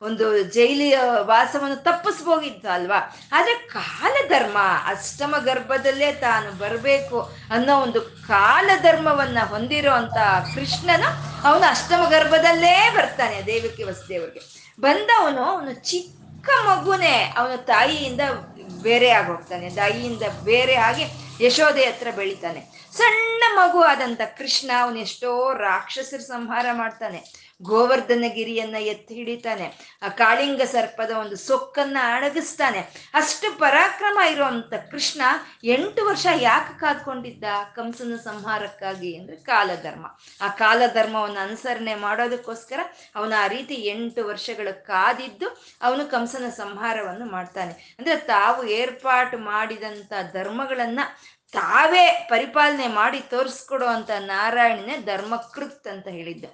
ಒಂದು ಜೈಲಿಯ ವಾಸವನ್ನು ತಪ್ಪಿಸ್ಬೋಗಿತ್ತು ಅಲ್ವಾ? ಆದ್ರೆ ಕಾಲಧರ್ಮ, ಅಷ್ಟಮ ಗರ್ಭದಲ್ಲೇ ತಾನು ಬರಬೇಕು ಅನ್ನೋ ಒಂದು ಕಾಲಧರ್ಮವನ್ನ ಹೊಂದಿರೋ ಅಂತ ಕೃಷ್ಣನು ಅವನು ಅಷ್ಟಮ ಗರ್ಭದಲ್ಲೇ ಬರ್ತಾನೆ ದೇವಕಿ, ವಸುದೇವರಿಗೆ. ಬಂದವನು ಅವನು ಚಿಕ್ಕ ಮಗುನೇ ಅವನ ತಾಯಿಯಿಂದ ಬೇರೆ ಆಗೋಗ್ತಾನೆ, ತಾಯಿಯಿಂದ ಬೇರೆ ಆಗಿ ಯಶೋದೆ ಹತ್ರ ಬೆಳಿತಾನೆ. ಸಣ್ಣ ಮಗು ಆದಂತ ಕೃಷ್ಣ, ಅವನು ಎಷ್ಟೋ ರಾಕ್ಷಸರ ಸಂಹಾರ ಮಾಡ್ತಾನೆ. ಗೋವರ್ಧನ ಗಿರಿಯನ್ನ ಎತ್ತಿ ಹಿಡಿತಾನೆ. ಆ ಕಾಳಿಂಗ ಸರ್ಪದ ಒಂದು ಸೊಕ್ಕನ್ನ ಅಡಗಿಸ್ತಾನೆ. ಅಷ್ಟು ಪರಾಕ್ರಮ ಇರುವಂತ ಕೃಷ್ಣ ಎಂಟು ವರ್ಷ ಯಾಕೆ ಕಾದ್ಕೊಂಡಿದ್ದ ಕಂಸನ ಸಂಹಾರಕ್ಕಾಗಿ ಅಂದ್ರೆ ಕಾಲಧರ್ಮ. ಆ ಕಾಲಧರ್ಮವನ್ನು ಅನುಸರಣೆ ಮಾಡೋದಕ್ಕೋಸ್ಕರ ಅವನ ಆ ರೀತಿ ಎಂಟು ವರ್ಷಗಳು ಕಾದಿದ್ದು ಅವನು ಕಂಸನ ಸಂಹಾರವನ್ನು ಮಾಡ್ತಾನೆ. ಅಂದ್ರೆ ತಾವು ಏರ್ಪಾಟು ಮಾಡಿದಂತ ಧರ್ಮಗಳನ್ನ ತಾವೇ ಪರಿಪಾಲನೆ ಮಾಡಿ ತೋರಿಸ್ಕೊಡೋ ಅಂತ ನಾರಾಯಣನೇ ಧರ್ಮಕೃತ್ ಅಂತ ಹೇಳಿದ್ದ.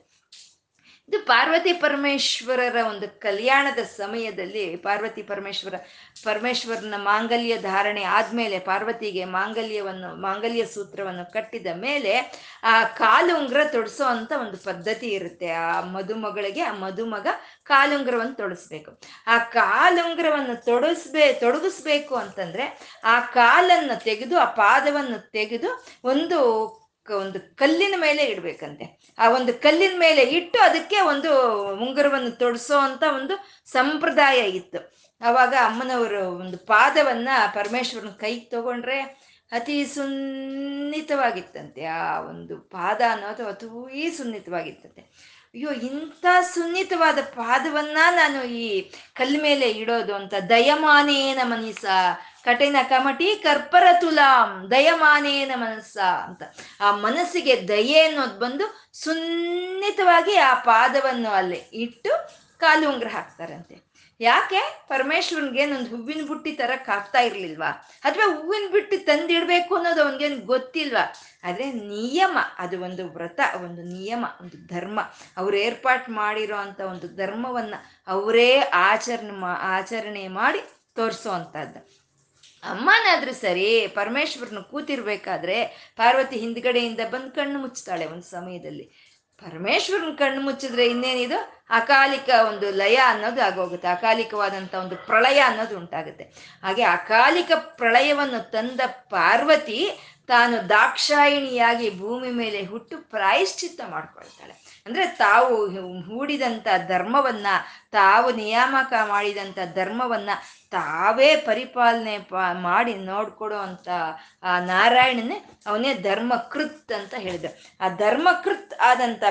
ಇದು ಪಾರ್ವತಿ ಪರಮೇಶ್ವರರ ಒಂದು ಕಲ್ಯಾಣದ ಸಮಯದಲ್ಲಿ ಪಾರ್ವತಿ ಪರಮೇಶ್ವರ, ಪರಮೇಶ್ವರನ ಮಾಂಗಲ್ಯ ಧಾರಣೆ ಆದ್ಮೇಲೆ ಪಾರ್ವತಿಗೆ ಮಾಂಗಲ್ಯವನ್ನು, ಮಾಂಗಲ್ಯ ಸೂತ್ರವನ್ನು ಕಟ್ಟಿದ ಮೇಲೆ ಆ ಕಾಲುಂಗ್ರ ತೊಡಸೋ ಅಂತ ಒಂದು ಪದ್ಧತಿ ಇರುತ್ತೆ. ಆ ಮದುಮಗಳಿಗೆ ಆ ಮದುಮಗ ಕಾಲುಂಗ್ರವನ್ನು ತೊಡಸ್ಬೇಕು. ಆ ಕಾಲುಂಗ್ರವನ್ನು ತೊಡಸ್ಬೇ, ತೊಡಗಿಸ್ಬೇಕು ಅಂತಂದ್ರೆ ಆ ಕಾಲನ್ನು ತೆಗೆದು, ಆ ಪಾದವನ್ನು ತೆಗೆದು ಒಂದು ಒಂದು ಕಲ್ಲಿನ ಮೇಲೆ ಇಡ್ಬೇಕಂತೆ. ಆ ಒಂದು ಕಲ್ಲಿನ ಮೇಲೆ ಇಟ್ಟು ಅದಕ್ಕೆ ಒಂದು ಉಂಗುರವನ್ನು ತೊಡಸೋ ಅಂತ ಒಂದು ಸಂಪ್ರದಾಯ ಇತ್ತು. ಅವಾಗ ಅಮ್ಮನವರು ಒಂದು ಪಾದವನ್ನ ಪರಮೇಶ್ವರನ ಕೈಗೆ ತಗೊಂಡ್ರೆ ಅತಿ ಸುನ್ನಿತವಾಗಿತ್ತಂತೆ. ಆ ಒಂದು ಪಾದ ಅನ್ನೋದು ಅತೀ ಸುನ್ನಿತವಾಗಿತ್ತಂತೆ. ಅಯ್ಯೋ, ಇಂಥ ಸುನ್ನಿತವಾದ ಪಾದವನ್ನ ನಾನು ಈ ಕಲ್ ಮೇಲೆ ಇಡೋದು ಅಂತ. ದಯಮಾನೇನ ಮನಸ ಕಠಿಣ ಕಮಟಿ ಕರ್ಪರ ತುಲಾಂ. ದಯಮಾನೇನ ಮನಸ್ಸ ಅಂತ. ಆ ಮನಸ್ಸಿಗೆ ದಯೆ ಅನ್ನೋದು ಬಂದು ಸುನ್ನಿತವಾಗಿ ಆ ಪಾದವನ್ನು ಅಲ್ಲಿ ಇಟ್ಟು ಕಾಲು ಉಂಗ್ರ ಹಾಕ್ತಾರಂತೆ. ಯಾಕೆ? ಪರಮೇಶ್ವರನ್ಗೆ ಒಂದು ಹೂವಿನ ಬುಟ್ಟಿ ತರ ಆಗ್ತಾ ಇರ್ಲಿಲ್ವಾ? ಅಥವಾ ಹೂವಿನ ಬುಟ್ಟಿ ತಂದಿಡ್ಬೇಕು ಅನ್ನೋದು ಅವನಿಗೇನು ಗೊತ್ತಿಲ್ವಾ? ಆದ್ರೆ ನಿಯಮ, ಅದು ಒಂದು ವ್ರತ, ಒಂದು ನಿಯಮ, ಒಂದು ಧರ್ಮ. ಅವ್ರು ಏರ್ಪಾಟ್ ಮಾಡಿರೋ ಅಂತ ಒಂದು ಧರ್ಮವನ್ನ ಅವರೇ ಆಚರಣೆ ಮಾ, ಆಚರಣೆ ಮಾಡಿ ತೋರಿಸೋ ಅಂತದ್ದು ಅಮ್ಮನಾದ್ರೂ ಸರಿ, ಪರಮೇಶ್ವರನ ಕೂತಿರ್ಬೇಕಾದ್ರೆ ಪಾರ್ವತಿ ಹಿಂದ್ಗಡೆಯಿಂದ ಬಂದು ಕಣ್ಣು ಮುಚ್ತಾಳೆ ಒಂದು ಸಮಯದಲ್ಲಿ. ಪರಮೇಶ್ವರನ ಕಣ್ಣು ಮುಚ್ಚಿದ್ರೆ ಇನ್ನೇನಿದು? ಅಕಾಲಿಕ ಒಂದು ಲಯ ಅನ್ನೋದು ಆಗೋಗುತ್ತೆ. ಅಕಾಲಿಕವಾದಂಥ ಒಂದು ಪ್ರಳಯ ಅನ್ನೋದು ಉಂಟಾಗುತ್ತೆ. ಹಾಗೆ ಅಕಾಲಿಕ ಪ್ರಳಯವನ್ನು ತಂದ ಪಾರ್ವತಿ ತಾನು ದಾಕ್ಷಾಯಿಣಿಯಾಗಿ ಭೂಮಿ ಮೇಲೆ ಹುಟ್ಟು ಪ್ರಾಯಶ್ಚಿತ್ತ ಮಾಡ್ಕೊಳ್ತಾಳೆ. ಅಂದ್ರೆ ತಾವು ಹೂಡಿದಂಥ ಧರ್ಮವನ್ನ, ತಾವು ನಿಯಾಮಕ ಮಾಡಿದಂಥ ಧರ್ಮವನ್ನ ತಾವೇ ಪರಿಪಾಲನೆ ಮಾಡಿ ನೋಡ್ಕೊಡೋ ಅಂತ ಆ ನಾರಾಯಣನೇ ಅವನೇ ಧರ್ಮಕೃತ್ ಅಂತ ಹೇಳಿದ್ರು. ಆ ಧರ್ಮಕೃತ್ ಆದಂತ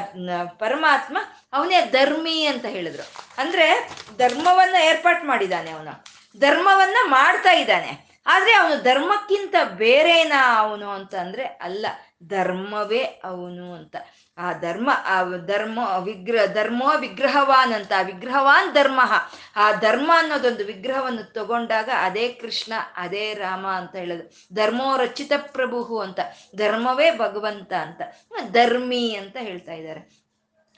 ಪರಮಾತ್ಮ ಅವನೇ ಧರ್ಮಿ ಅಂತ ಹೇಳಿದ್ರು. ಅಂದ್ರೆ ಧರ್ಮವನ್ನ ಏರ್ಪಾಟ್ ಮಾಡಿದಾನೆ ಅವನು. ಧರ್ಮವನ್ನ ಮಾಡ್ತಾ ಇದ್ದಾನೆ. ಆದ್ರೆ ಅವನು ಧರ್ಮಕ್ಕಿಂತ ಬೇರೆನಾ ಅವನು ಅಂತ ಅಂದ್ರೆ ಅಲ್ಲ, ಧರ್ಮವೇ ಅವನು ಅಂತ. ಆ ಧರ್ಮ ಆ ಧರ್ಮ ವಿಗ್ರಹ, ಧರ್ಮೋ ವಿಗ್ರಹವಾನ್ ಅಂತ, ವಿಗ್ರಹವಾನ್ ಧರ್ಮ. ಆ ಧರ್ಮ ಅನ್ನೋದೊಂದು ವಿಗ್ರಹವನ್ನು ತಗೊಂಡಾಗ ಅದೇ ಕೃಷ್ಣ, ಅದೇ ರಾಮ ಅಂತ ಹೇಳೋದು. ಧರ್ಮೋ ರಚಿತ ಪ್ರಭು ಅಂತ, ಧರ್ಮವೇ ಭಗವಂತ ಅಂತ, ಧರ್ಮಿ ಅಂತ ಹೇಳ್ತಾ ಇದ್ದಾರೆ.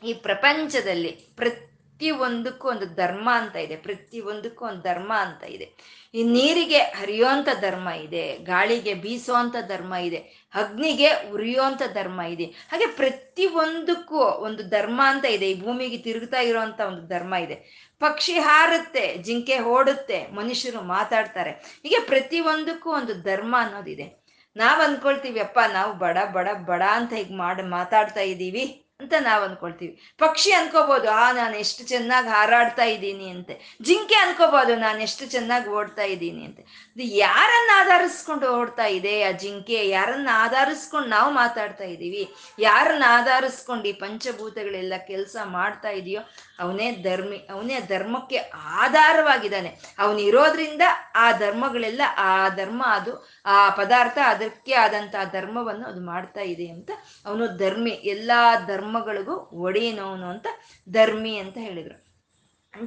ಈ ಪ್ರಪಂಚದಲ್ಲಿ ಪ್ರತಿ ಒಂದಕ್ಕೂ ಒಂದು ಧರ್ಮ ಅಂತ ಇದೆ ಪ್ರತಿ ಒಂದಕ್ಕೂ ಒಂದು ಧರ್ಮ ಅಂತ ಇದೆ. ಈ ನೀರಿಗೆ ಹರಿಯೋಂಥ ಧರ್ಮ ಇದೆ, ಗಾಳಿಗೆ ಬೀಸೋಂಥ ಧರ್ಮ ಇದೆ, ಅಗ್ನಿಗೆ ಉರಿಯೋಂಥ ಧರ್ಮ ಇದೆ. ಹಾಗೆ ಪ್ರತಿ ಒಂದಕ್ಕೂ ಒಂದು ಧರ್ಮ ಅಂತ ಇದೆ, ಈ ಭೂಮಿಗೆ ತಿರುಗ್ತಾ ಇರೋಂಥ ಒಂದು ಧರ್ಮ ಇದೆ. ಪಕ್ಷಿ ಹಾರುತ್ತೆ, ಜಿಂಕೆ ಓಡುತ್ತೆ, ಮನುಷ್ಯರು ಮಾತಾಡ್ತಾರೆ. ಹೀಗೆ ಪ್ರತಿ ಒಂದಕ್ಕೂ ಒಂದು ಧರ್ಮ ಅನ್ನೋದಿದೆ. ನಾವ್ ಅನ್ಕೊಳ್ತೀವಿ, ಅಪ್ಪ, ನಾವು ಬಡ ಬಡ ಬಡ ಅಂತ ಹೀಗೆ ಮಾಡಿ, ಮಾತಾಡ್ತಾ ಇದ್ದೀವಿ. ಅಂತ ನಾವು ಅನ್ಕೊಳ್ತೀವಿ. ಪಕ್ಷಿ ಅನ್ಕೋಬಹುದು ಆ, ನಾನು ಎಷ್ಟು ಚೆನ್ನಾಗಿ ಹಾರಾಡ್ತಾ ಇದ್ದೀನಿ ಅಂತೆ. ಜಿಂಕೆ ಅನ್ಕೋಬಹುದು ನಾನು ಎಷ್ಟು ಚೆನ್ನಾಗಿ ಓಡ್ತಾ ಇದ್ದೀನಿ ಅಂತೆ. ಅದು ಯಾರನ್ನ ಆಧರಿಸ್ಕೊಂಡು ಓಡ್ತಾ ಇದೆ ಆ ಜಿಂಕೆ? ಯಾರನ್ನ ಆಧರಿಸ್ಕೊಂಡು ನಾವು ಮಾತಾಡ್ತಾ ಇದ್ದೀವಿ ಯಾರನ್ನ ಆಧರಿಸ್ಕೊಂಡು ಈ ಪಂಚಭೂತಗಳೆಲ್ಲ ಕೆಲಸ ಮಾಡ್ತಾ ಇದೆಯೋ, ಅವನೇ ಧರ್ಮಿ, ಅವನೇ ಧರ್ಮಕ್ಕೆ ಆಧಾರವಾಗಿದ್ದಾನೆ. ಅವನಿರೋದ್ರಿಂದ ಆ ಧರ್ಮಗಳೆಲ್ಲ, ಆ ಧರ್ಮ ಅದು, ಆ ಪದಾರ್ಥ ಅದಕ್ಕೆ ಆದಂತಹ ಧರ್ಮವನ್ನು ಅದು ಮಾಡ್ತಾ ಇದೆ ಅಂತ. ಅವನು ಧರ್ಮಿ, ಎಲ್ಲಾ ಧರ್ಮಗಳಿಗೂ ಒಡೆಯನವನು ಅಂತ ಧರ್ಮಿ ಅಂತ ಹೇಳಿದ್ರು.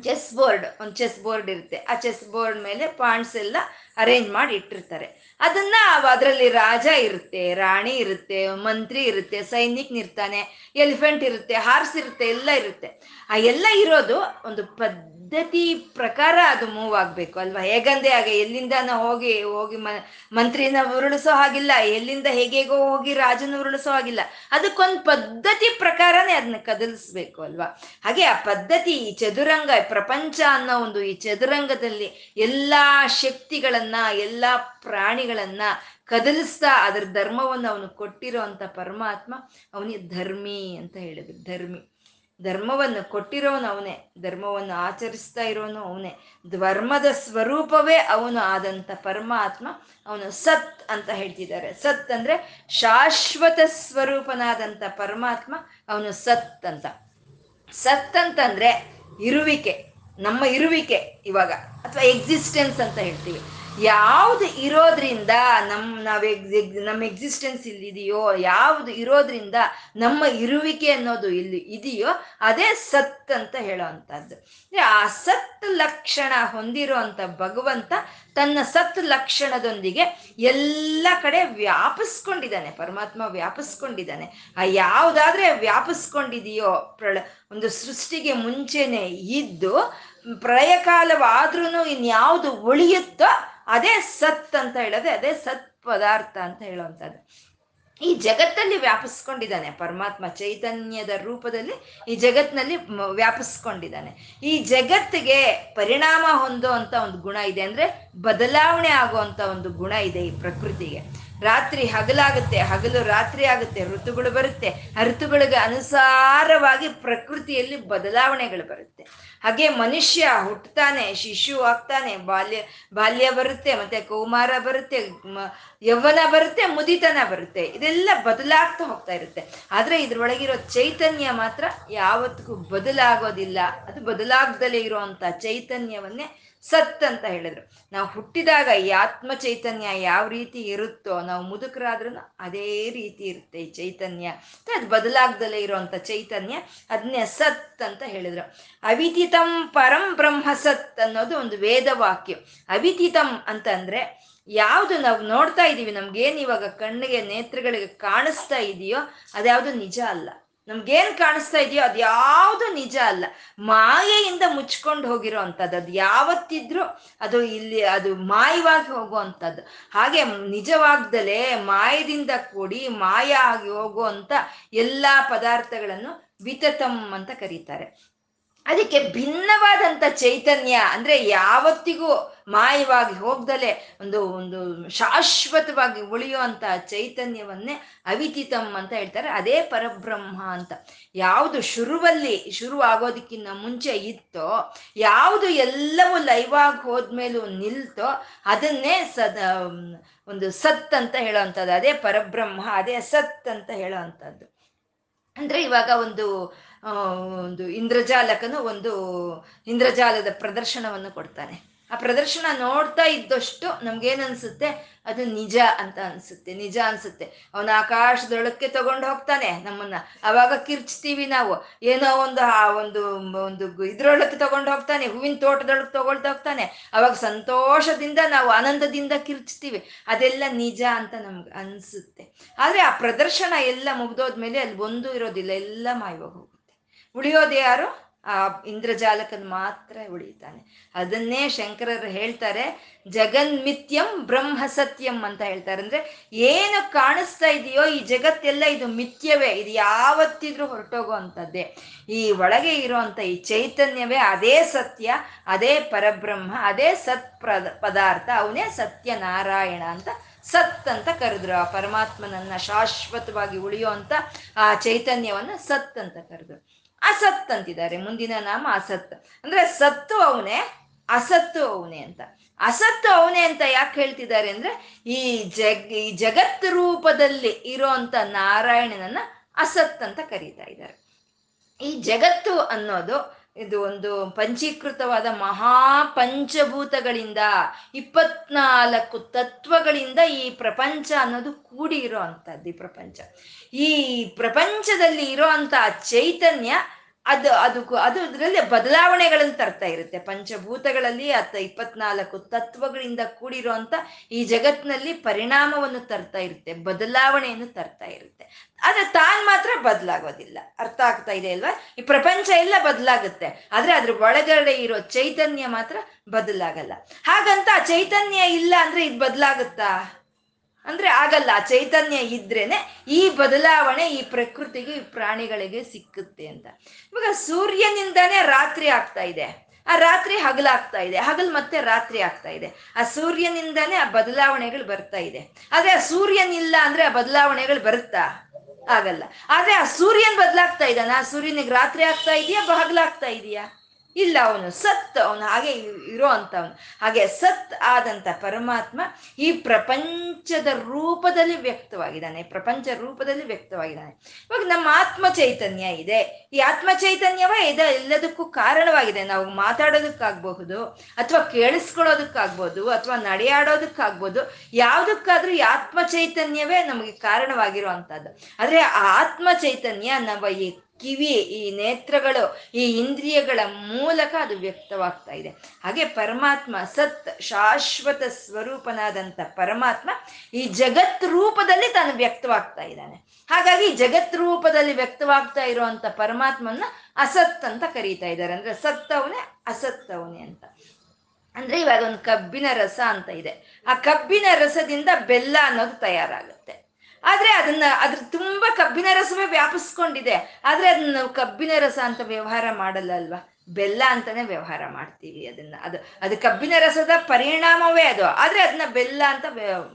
ಚೆಸ್ ಬೋರ್ಡ್ ಒಂದು ಚೆಸ್ ಬೋರ್ಡ್ ಇರುತ್ತೆ. ಆ ಚೆಸ್ ಬೋರ್ಡ್ ಮೇಲೆ ಪಾಯಿಂಟ್ಸ್ ಎಲ್ಲ ಅರೇಂಜ್ ಮಾಡಿ ಇಟ್ಟಿರ್ತಾರೆ. ಅದನ್ನ ಅದರಲ್ಲಿ ರಾಜ ಇರುತ್ತೆ, ರಾಣಿ ಇರುತ್ತೆ, ಮಂತ್ರಿ ಇರುತ್ತೆ ಸೈನಿಕನಿರ್ತಾನೆ ಎಲಿಫೆಂಟ್ ಇರುತ್ತೆ ಹಾರ್ಸ್ ಇರುತ್ತೆ, ಎಲ್ಲ ಇರುತ್ತೆ. ಆ ಎಲ್ಲ ಇರೋದು ಒಂದು ಪದ್ಧತಿ ಪ್ರಕಾರ ಅದು ಮೂವ್ ಆಗ್ಬೇಕು ಅಲ್ವಾ? ಹೇಗಂದೆ ಆಗ ಎಲ್ಲಿಂದ ಹೋಗಿ ಹೋಗಿ ಮಂತ್ರಿನ ಉರುಳಿಸೋ ಹಾಗಿಲ್ಲ, ಎಲ್ಲಿಂದ ಹೇಗೇಗೋ ಹೋಗಿ ರಾಜನ ಉರುಳಿಸೋ ಹಾಗಿಲ್ಲ. ಅದಕ್ಕೊಂದು ಪದ್ಧತಿ ಪ್ರಕಾರನೇ ಅದನ್ನ ಕದಲಿಸ್ಬೇಕು ಅಲ್ವಾ? ಹಾಗೆ ಆ ಪದ್ಧತಿ ಈ ಚದುರಂಗ, ಪ್ರಪಂಚ ಅನ್ನೋ ಒಂದು ಈ ಚದುರಂಗದಲ್ಲಿ ಎಲ್ಲಾ ಶಕ್ತಿಗಳನ್ನ, ಎಲ್ಲಾ ಪ್ರಾಣಿಗಳನ್ನ ಕದಲಿಸ್ತಾ ಅದ್ರ ಧರ್ಮವನ್ನು ಅವನು ಕೊಟ್ಟಿರೋ ಅಂತ ಪರಮಾತ್ಮ ಅವನಿಗೆ ಧರ್ಮಿ ಅಂತ ಹೇಳಿದ್ರು. ಧರ್ಮಿ. ಧರ್ಮವನ್ನು ಕೊಟ್ಟಿರೋನು ಅವನೇ, ಧರ್ಮವನ್ನು ಆಚರಿಸ್ತಾ ಇರೋನು ಅವನೇ. ಧರ್ಮದ ಸ್ವರೂಪವೇ ಅವನು ಆದಂಥ ಪರಮಾತ್ಮ, ಅವನು ಸತ್ ಅಂತ ಹೇಳ್ತಿದ್ದಾರೆ. ಸತ್ ಅಂದರೆ ಶಾಶ್ವತ ಸ್ವರೂಪನಾದಂಥ ಪರಮಾತ್ಮ, ಅವನು ಸತ್ ಅಂತ. ಸತ್ ಅಂತಂದರೆ ಇರುವಿಕೆ, ನಮ್ಮ ಇರುವಿಕೆ ಇವಾಗ, ಅಥವಾ ಎಕ್ಸಿಸ್ಟೆನ್ಸ್ ಅಂತ ಹೇಳ್ತೀವಿ. ಯಾವ್ದು ಇರೋದ್ರಿಂದ ನಮ್ ನಾವ್ ಎಕ್ಸ್ ನಮ್ಮ ಎಕ್ಸಿಸ್ಟೆನ್ಸ್ ಇಲ್ಲಿದೆಯೋ, ಯಾವ್ದು ಇರೋದ್ರಿಂದ ನಮ್ಮ ಇರುವಿಕೆ ಅನ್ನೋದು ಇಲ್ಲಿ ಇದೆಯೋ, ಅದೇ ಸತ್ ಅಂತ ಹೇಳೋ ಅಂತದ್ದು ಆ ಸತ್ ಲಕ್ಷಣ ಹೊಂದಿರೋ ಅಂತ ಭಗವಂತ ತನ್ನ ಸತ್ ಲಕ್ಷಣದೊಂದಿಗೆ ಎಲ್ಲ ಕಡೆ ವ್ಯಾಪಿಸ್ಕೊಂಡಿದ್ದಾನೆ, ಪರಮಾತ್ಮ ವ್ಯಾಪಿಸ್ಕೊಂಡಿದ್ದಾನೆ. ಆ ಯಾವ್ದಾದ್ರೆ ವ್ಯಾಪಿಸ್ಕೊಂಡಿದೆಯೋ, ಪ್ರಳ ಒಂದು ಸೃಷ್ಟಿಗೆ ಮುಂಚೆನೆ ಇದ್ದು ಪ್ರಯಕಾಲವಾದ್ರೂ ಇನ್ಯಾವುದು ಉಳಿಯುತ್ತೋ ಅದೇ ಸತ್ ಅಂತ ಹೇಳೋದೆ ಅದೇ ಸತ್ ಪದಾರ್ಥ ಅಂತ ಹೇಳುವಂಥದ್ದು. ಈ ಜಗತ್ತಲ್ಲಿ ವ್ಯಾಪಿಸ್ಕೊಂಡಿದ್ದಾನೆ ಪರಮಾತ್ಮ ಚೈತನ್ಯದ ರೂಪದಲ್ಲಿ ಈ ಜಗತ್ನಲ್ಲಿ ವ್ಯಾಪಿಸ್ಕೊಂಡಿದ್ದಾನೆ. ಈ ಜಗತ್ತಿಗೆ ಪರಿಣಾಮ ಹೊಂದೋ ಅಂತ ಒಂದು ಗುಣ ಇದೆ ಅಂದ್ರೆ ಬದಲಾವಣೆ ಆಗುವಂತ ಒಂದು ಗುಣ ಇದೆ ಈ ಪ್ರಕೃತಿಗೆ. ರಾತ್ರಿ ಹಗಲಾಗುತ್ತೆ, ಹಗಲು ರಾತ್ರಿ ಆಗುತ್ತೆ, ಋತುಗಳು ಬರುತ್ತೆ. ಆ ಋತುಗಳಿಗೆ ಅನುಸಾರವಾಗಿ ಪ್ರಕೃತಿಯಲ್ಲಿ ಬದಲಾವಣೆಗಳು ಬರುತ್ತೆ. ಹಾಗೆ ಮನುಷ್ಯ ಹುಟ್ಟತಾನೆ ಶಿಶು ಆಗ್ತಾನೆ, ಬಾಲ್ಯ ಬಾಲ್ಯ ಬರುತ್ತೆ, ಮತ್ತೆ ಕೌಮಾರ ಬರುತ್ತೆ ಯೌವನ ಬರುತ್ತೆ, ಮುದಿತನ ಬರುತ್ತೆ. ಇದೆಲ್ಲ ಬದಲಾಗ್ತಾ ಹೋಗ್ತಾ ಇರುತ್ತೆ. ಆದ್ರೆ ಇದ್ರೊಳಗಿರೋ ಚೈತನ್ಯ ಮಾತ್ರ ಯಾವತ್ತಿಗೂ ಬದಲಾಗೋದಿಲ್ಲ. ಅದು ಬದಲಾಗ್ದಲೇ ಇರುವಂತ ಚೈತನ್ಯವನ್ನೇ ಸತ್ ಅಂತ ಹೇಳಿದ್ರು. ನಾವು ಹುಟ್ಟಿದಾಗ ಈ ಆತ್ಮ ಚೈತನ್ಯ ಯಾವ ರೀತಿ ಇರುತ್ತೋ, ನಾವು ಮುದುಕರಾದ್ರೂ ಅದೇ ರೀತಿ ಇರುತ್ತೆ ಈ ಚೈತನ್ಯ. ಅದು ಬದಲಾಗ್ದಲೇ ಇರುವಂತ ಚೈತನ್ಯ ಅದನ್ನೇ ಸತ್ ಅಂತ ಹೇಳಿದ್ರು. ಅವಿತಿತಂ ಪರಂ ಬ್ರಹ್ಮ ಸತ್ ಅನ್ನೋದು ಒಂದು ವೇದವಾಕ್ಯ. ಅವಿತಿತಂ ಅಂತಂದ್ರೆ ಯಾವುದು ನಾವು ನೋಡ್ತಾ ಇದೀವಿ, ನಮ್ಗೇನು ಇವಾಗ ಕಣ್ಣಿಗೆ, ನೇತ್ರಗಳಿಗೆ ಕಾಣಿಸ್ತಾ ಇದೆಯೋ, ಅದ್ಯಾವುದು ನಿಜ ಅಲ್ಲ. ನಮ್ಗೇನ್ ಕಾಣಿಸ್ತಾ ಇದೆಯೋ ಅದು ಯಾವುದು ನಿಜ ಅಲ್ಲ. ಮಾಯೆಯಿಂದ ಮುಚ್ಕೊಂಡು ಹೋಗಿರೋ ಅಂಥದ್ದು, ಅದು ಯಾವತ್ತಿದ್ರೂ ಅದು ಇಲ್ಲಿ, ಅದು ಮಾಯವಾಗಿ ಹೋಗುವಂಥದ್ದು ಹಾಗೆ ನಿಜವಾಗ್ದಲೇ ಮಾಯದಿಂದ ಕೂಡಿ ಮಾಯ ಆಗಿ ಹೋಗುವಂತ ಎಲ್ಲಾ ಪದಾರ್ಥಗಳನ್ನು ವಿತತಂ ಅಂತ ಕರೀತಾರೆ. ಅದಕ್ಕೆ ಭಿನ್ನವಾದಂಥ ಚೈತನ್ಯ ಅಂದ್ರೆ ಯಾವತ್ತಿಗೂ ಮಾಯವಾಗಿ ಹೋಗ್ದಲೆ ಒಂದು ಒಂದು ಶಾಶ್ವತವಾಗಿ ಉಳಿಯುವಂತ ಚೈತನ್ಯವನ್ನೇ ಅವಿತಿತಂ ಅಂತ ಹೇಳ್ತಾರೆ. ಅದೇ ಪರಬ್ರಹ್ಮ ಅಂತ. ಯಾವುದು ಶುರುವಲ್ಲಿ ಶುರು ಆಗೋದಕ್ಕಿಂತ ಮುಂಚೆ ಇತ್ತೋ, ಯಾವುದು ಎಲ್ಲವೂ ಲೈವಾಗಿ ಹೋದ್ಮೇಲೂ ನಿಲ್ತೋ, ಅದನ್ನೇ ಸದ ಒಂದು ಸತ್ ಅಂತ ಹೇಳೋವಂಥದ್ದು. ಅದೇ ಪರಬ್ರಹ್ಮ, ಅದೇ ಸತ್ ಅಂತ ಹೇಳೋವಂಥದ್ದು. ಅಂದ್ರೆ ಇವಾಗ ಒಂದು ಒಂದು ಇಂದ್ರಜಾಲಕನು ಒಂದು ಇಂದ್ರಜಾಲದ ಪ್ರದರ್ಶನವನ್ನು ಕೊಡ್ತಾನೆ ಆ ಪ್ರದರ್ಶನ ನೋಡ್ತಾ ಇದ್ದಷ್ಟು ನಮ್ಗೇನನ್ಸುತ್ತೆ? ಅದು ನಿಜ ಅಂತ ಅನ್ಸುತ್ತೆ, ನಿಜ ಅನ್ಸುತ್ತೆ. ಅವನ ಆಕಾಶದೊಳಕ್ಕೆ ತಗೊಂಡು ಹೋಗ್ತಾನೆ ನಮ್ಮನ್ನ. ಅವಾಗ ಕಿರ್ಚ್ತೀವಿ ನಾವು. ಏನೋ ಒಂದು ಆ ಒಂದು ಒಂದು ಇದ್ರೊಳಕ್ಕೆ ತಗೊಂಡು ಹೋಗ್ತಾನೆ, ಹೂವಿನ ತೋಟದೊಳಗೆ ತಗೊಳ್ತಾ ಹೋಗ್ತಾನೆ. ಅವಾಗ ಸಂತೋಷದಿಂದ ನಾವು ಆನಂದದಿಂದ ಕಿರ್ಚ್ತೀವಿ. ಅದೆಲ್ಲ ನಿಜ ಅಂತ ನಮ್ಗೆ ಅನ್ಸುತ್ತೆ. ಆದ್ರೆ ಆ ಪ್ರದರ್ಶನ ಎಲ್ಲ ಮುಗ್ದೋದ್ಮೇಲೆ ಅಲ್ಲಿ ಒಂದು ಇರೋದಿಲ್ಲ, ಎಲ್ಲ ಮಾಯವಾಗಿ ಉಳಿಯೋದು ಯಾರು? ಆ ಇಂದ್ರಜಾಲಕನ್ ಮಾತ್ರ ಉಳಿತಾನೆ ಅದನ್ನೇ ಶಂಕರರು ಹೇಳ್ತಾರೆ, ಜಗನ್ಮಿತ್ಯಂ ಬ್ರಹ್ಮ ಸತ್ಯಂ ಅಂತ ಹೇಳ್ತಾರೆ. ಅಂದ್ರೆ ಏನು ಕಾಣಿಸ್ತಾ ಇದೆಯೋ ಈ ಜಗತ್ತೆಲ್ಲ ಇದು ಮಿಥ್ಯವೇ, ಇದು ಯಾವತ್ತಿದ್ರೂ ಹೊರಟೋಗೋ ಅಂಥದ್ದೇ ಈ ಒಳಗೆ ಇರುವಂತ ಈ ಚೈತನ್ಯವೇ ಅದೇ ಸತ್ಯ, ಅದೇ ಪರಬ್ರಹ್ಮ, ಅದೇ ಸತ್ ಪದಾರ್ಥ, ಅವನೇ ಸತ್ಯನಾರಾಯಣ ಅಂತ ಸತ್ ಅಂತ ಕರೆದ್ರು. ಆ ಪರಮಾತ್ಮನನ್ನ ಶಾಶ್ವತವಾಗಿ ಉಳಿಯುವಂತ ಆ ಚೈತನ್ಯವನ್ನ ಸತ್ ಅಂತ ಕರೆದ್ರು. ಅಸತ್ ಅಂತಿದ್ದಾರೆ. ಮುಂದಿನ ನಾಮ ಅಸತ್. ಅಂದ್ರೆ ಸತ್ತು ಅವನೇ, ಅಸತ್ತು ಅವನೇ ಅಂತ. ಅಸತ್ತು ಅವನೇ ಅಂತ ಯಾಕೆ ಹೇಳ್ತಿದ್ದಾರೆ ಅಂದ್ರೆ ಈ ಜಗ್, ಈ ಜಗತ್ ರೂಪದಲ್ಲಿ ಇರೋಂತ ನಾರಾಯಣನನ್ನ ಅಸತ್ ಅಂತ ಕರೀತಾ ಇದ್ದಾರೆ. ಈ ಜಗತ್ತು ಅನ್ನೋದು ಇದು ಒಂದು ಪಂಚೀಕೃತವಾದ ಮಹಾ ಪಂಚಭೂತಗಳಿಂದ ಇಪ್ಪತ್ನಾಲ್ಕು ತತ್ವಗಳಿಂದ ಈ ಪ್ರಪಂಚ ಅನ್ನೋದು ಕೂಡಿ ಇರೋ ಅಂಥದ್ದು ಈ ಪ್ರಪಂಚ. ಈ ಪ್ರಪಂಚದಲ್ಲಿ ಇರೋ ಅಂಥ ಚೈತನ್ಯ ಅದು ಅದು ಅದು ಅದರಲ್ಲಿ ಬದಲಾವಣೆಗಳನ್ನು ತರ್ತಾ ಇರುತ್ತೆ. ಪಂಚಭೂತಗಳಲ್ಲಿ ಅತ್ತ ಇಪ್ಪತ್ನಾಲ್ಕು ತತ್ವಗಳಿಂದ ಕೂಡಿರುವಂತ ಈ ಜಗತ್ನಲ್ಲಿ ಪರಿಣಾಮವನ್ನು ತರ್ತಾ ಇರುತ್ತೆ, ಬದಲಾವಣೆಯನ್ನು ತರ್ತಾ ಇರುತ್ತೆ. ಆದ್ರೆ ತಾನ್ ಮಾತ್ರ ಬದಲಾಗೋದಿಲ್ಲ. ಅರ್ಥ ಆಗ್ತಾ ಇದೆ ಅಲ್ವಾ? ಈ ಪ್ರಪಂಚ ಎಲ್ಲ ಬದಲಾಗುತ್ತೆ. ಆದ್ರೆ ಅದ್ರ ಒಳಗಡೆ ಇರೋ ಚೈತನ್ಯ ಮಾತ್ರ ಬದಲಾಗಲ್ಲ. ಹಾಗಂತ ಚೈತನ್ಯ ಇಲ್ಲ ಅಂದ್ರೆ ಇದು ಬದಲಾಗುತ್ತಾ? ಅಂದ್ರೆ ಆಗಲ್ಲ, ಚೈತನ್ಯ ಇದ್ರೇನೆ ಈ ಬದಲಾವಣೆ ಈ ಪ್ರಕೃತಿಗೆ, ಈ ಪ್ರಾಣಿಗಳಿಗೆ ಸಿಕ್ಕುತ್ತೆ ಅಂತ. ಇವಾಗ ಸೂರ್ಯನಿಂದಾನೇ ರಾತ್ರಿ ಆಗ್ತಾ ಇದೆ. ಆ ರಾತ್ರಿ ಹಗಲಾಗ್ತಾ ಇದೆ. ಹಗಲ್ ಮತ್ತೆ ರಾತ್ರಿ ಆಗ್ತಾ ಇದೆ. ಆ ಸೂರ್ಯನಿಂದಾನೇ ಆ ಬದಲಾವಣೆಗಳು ಬರ್ತಾ ಇದೆ. ಆದ್ರೆ ಆ ಸೂರ್ಯನಿಲ್ಲ ಅಂದ್ರೆ ಆ ಬದಲಾವಣೆಗಳು ಬರುತ್ತಾ? ಆಗಲ್ಲ. ಆದ್ರೆ ಆ ಸೂರ್ಯನ್ ಬದಲಾಗ್ತಾ ಇದ್ದಾನ. ಆ ಸೂರ್ಯನಿಗೆ ರಾತ್ರಿ ಆಗ್ತಾ ಇದೆಯಾ ಹಗಲಾಗ್ತಾ ಇದೆಯಾ? ಇಲ್ಲ, ಅವನು ಸತ್, ಅವನು ಹಾಗೆ ಇರೋ ಹಾಗೆ ಸತ್ ಆದಂತ ಪರಮಾತ್ಮ ಈ ಪ್ರಪಂಚದ ರೂಪದಲ್ಲಿ ವ್ಯಕ್ತವಾಗಿದ್ದಾನೆ. ಪ್ರಪಂಚ ರೂಪದಲ್ಲಿ ವ್ಯಕ್ತವಾಗಿದ್ದಾನೆ. ಇವಾಗ ನಮ್ಮ ಆತ್ಮ ಚೈತನ್ಯ ಇದೆ. ಈ ಆತ್ಮ ಚೈತನ್ಯವೇ ಇದೆ, ಎಲ್ಲದಕ್ಕೂ ಕಾರಣವಾಗಿದೆ. ನಾವು ಮಾತಾಡೋದಕ್ಕಾಗಬಹುದು, ಅಥವಾ ಕೇಳಿಸ್ಕೊಳ್ಳೋದಕ್ಕಾಗ್ಬೋದು ಅಥವಾ ನಡೆಯಾಡೋದಕ್ಕಾಗ್ಬೋದು ಯಾವುದಕ್ಕಾದ್ರೂ ಈ ಆತ್ಮ ಚೈತನ್ಯವೇ ನಮಗೆ ಕಾರಣವಾಗಿರುವಂಥದ್ದು ಆದರೆ ಆ ಆತ್ಮ ಚೈತನ್ಯ ನಮ್ಮ ಈ ಕಿವಿ, ಈ ನೇತ್ರಗಳು, ಈ ಇಂದ್ರಿಯಗಳ ಮೂಲಕ ಅದು ವ್ಯಕ್ತವಾಗ್ತಾ ಇದೆ. ಹಾಗೆ ಪರಮಾತ್ಮ ಸತ್ ಶಾಶ್ವತ ಸ್ವರೂಪನಾದಂಥ ಪರಮಾತ್ಮ ಈ ಜಗತ್ ರೂಪದಲ್ಲಿ ತಾನು ವ್ಯಕ್ತವಾಗ್ತಾ ಇದ್ದಾನೆ. ಹಾಗಾಗಿ ಜಗತ್ ರೂಪದಲ್ಲಿ ವ್ಯಕ್ತವಾಗ್ತಾ ಇರುವಂತ ಪರಮಾತ್ಮನ ಅಸತ್ ಅಂತ ಕರೀತಾ ಇದ್ದಾರೆ. ಅಂದ್ರೆ ಸತ್ತವನೇ ಅಸತ್ತವನೇ ಅಂತ. ಅಂದ್ರೆ ಇವಾಗ ಒಂದು ಕಬ್ಬಿನ ರಸ ಅಂತ ಇದೆ. ಆ ಕಬ್ಬಿನ ರಸದಿಂದ ಬೆಲ್ಲ ಅನ್ನೋದು ತಯಾರಾಗುತ್ತೆ. ಆದ್ರೆ ಅದನ್ನ ಅದ್ರ ತುಂಬಾ ಕಬ್ಬಿನ ರಸವೇ ವ್ಯಾಪಿಸ್ಕೊಂಡಿದೆ. ಆದ್ರೆ ಅದನ್ನ ನಾವು ಕಬ್ಬಿನ ರಸ ಅಂತ ವ್ಯವಹಾರ ಮಾಡಲ್ಲ ಅಲ್ವಾ? ಬೆಲ್ಲ ಅಂತಾನೆ ವ್ಯವಹಾರ ಮಾಡ್ತೀವಿ ಅದನ್ನ. ಅದು ಅದು ಕಬ್ಬಿನ ರಸದ ಪರಿಣಾಮವೇ ಅದು. ಆದ್ರೆ ಅದನ್ನ ಬೆಲ್ಲ ಅಂತ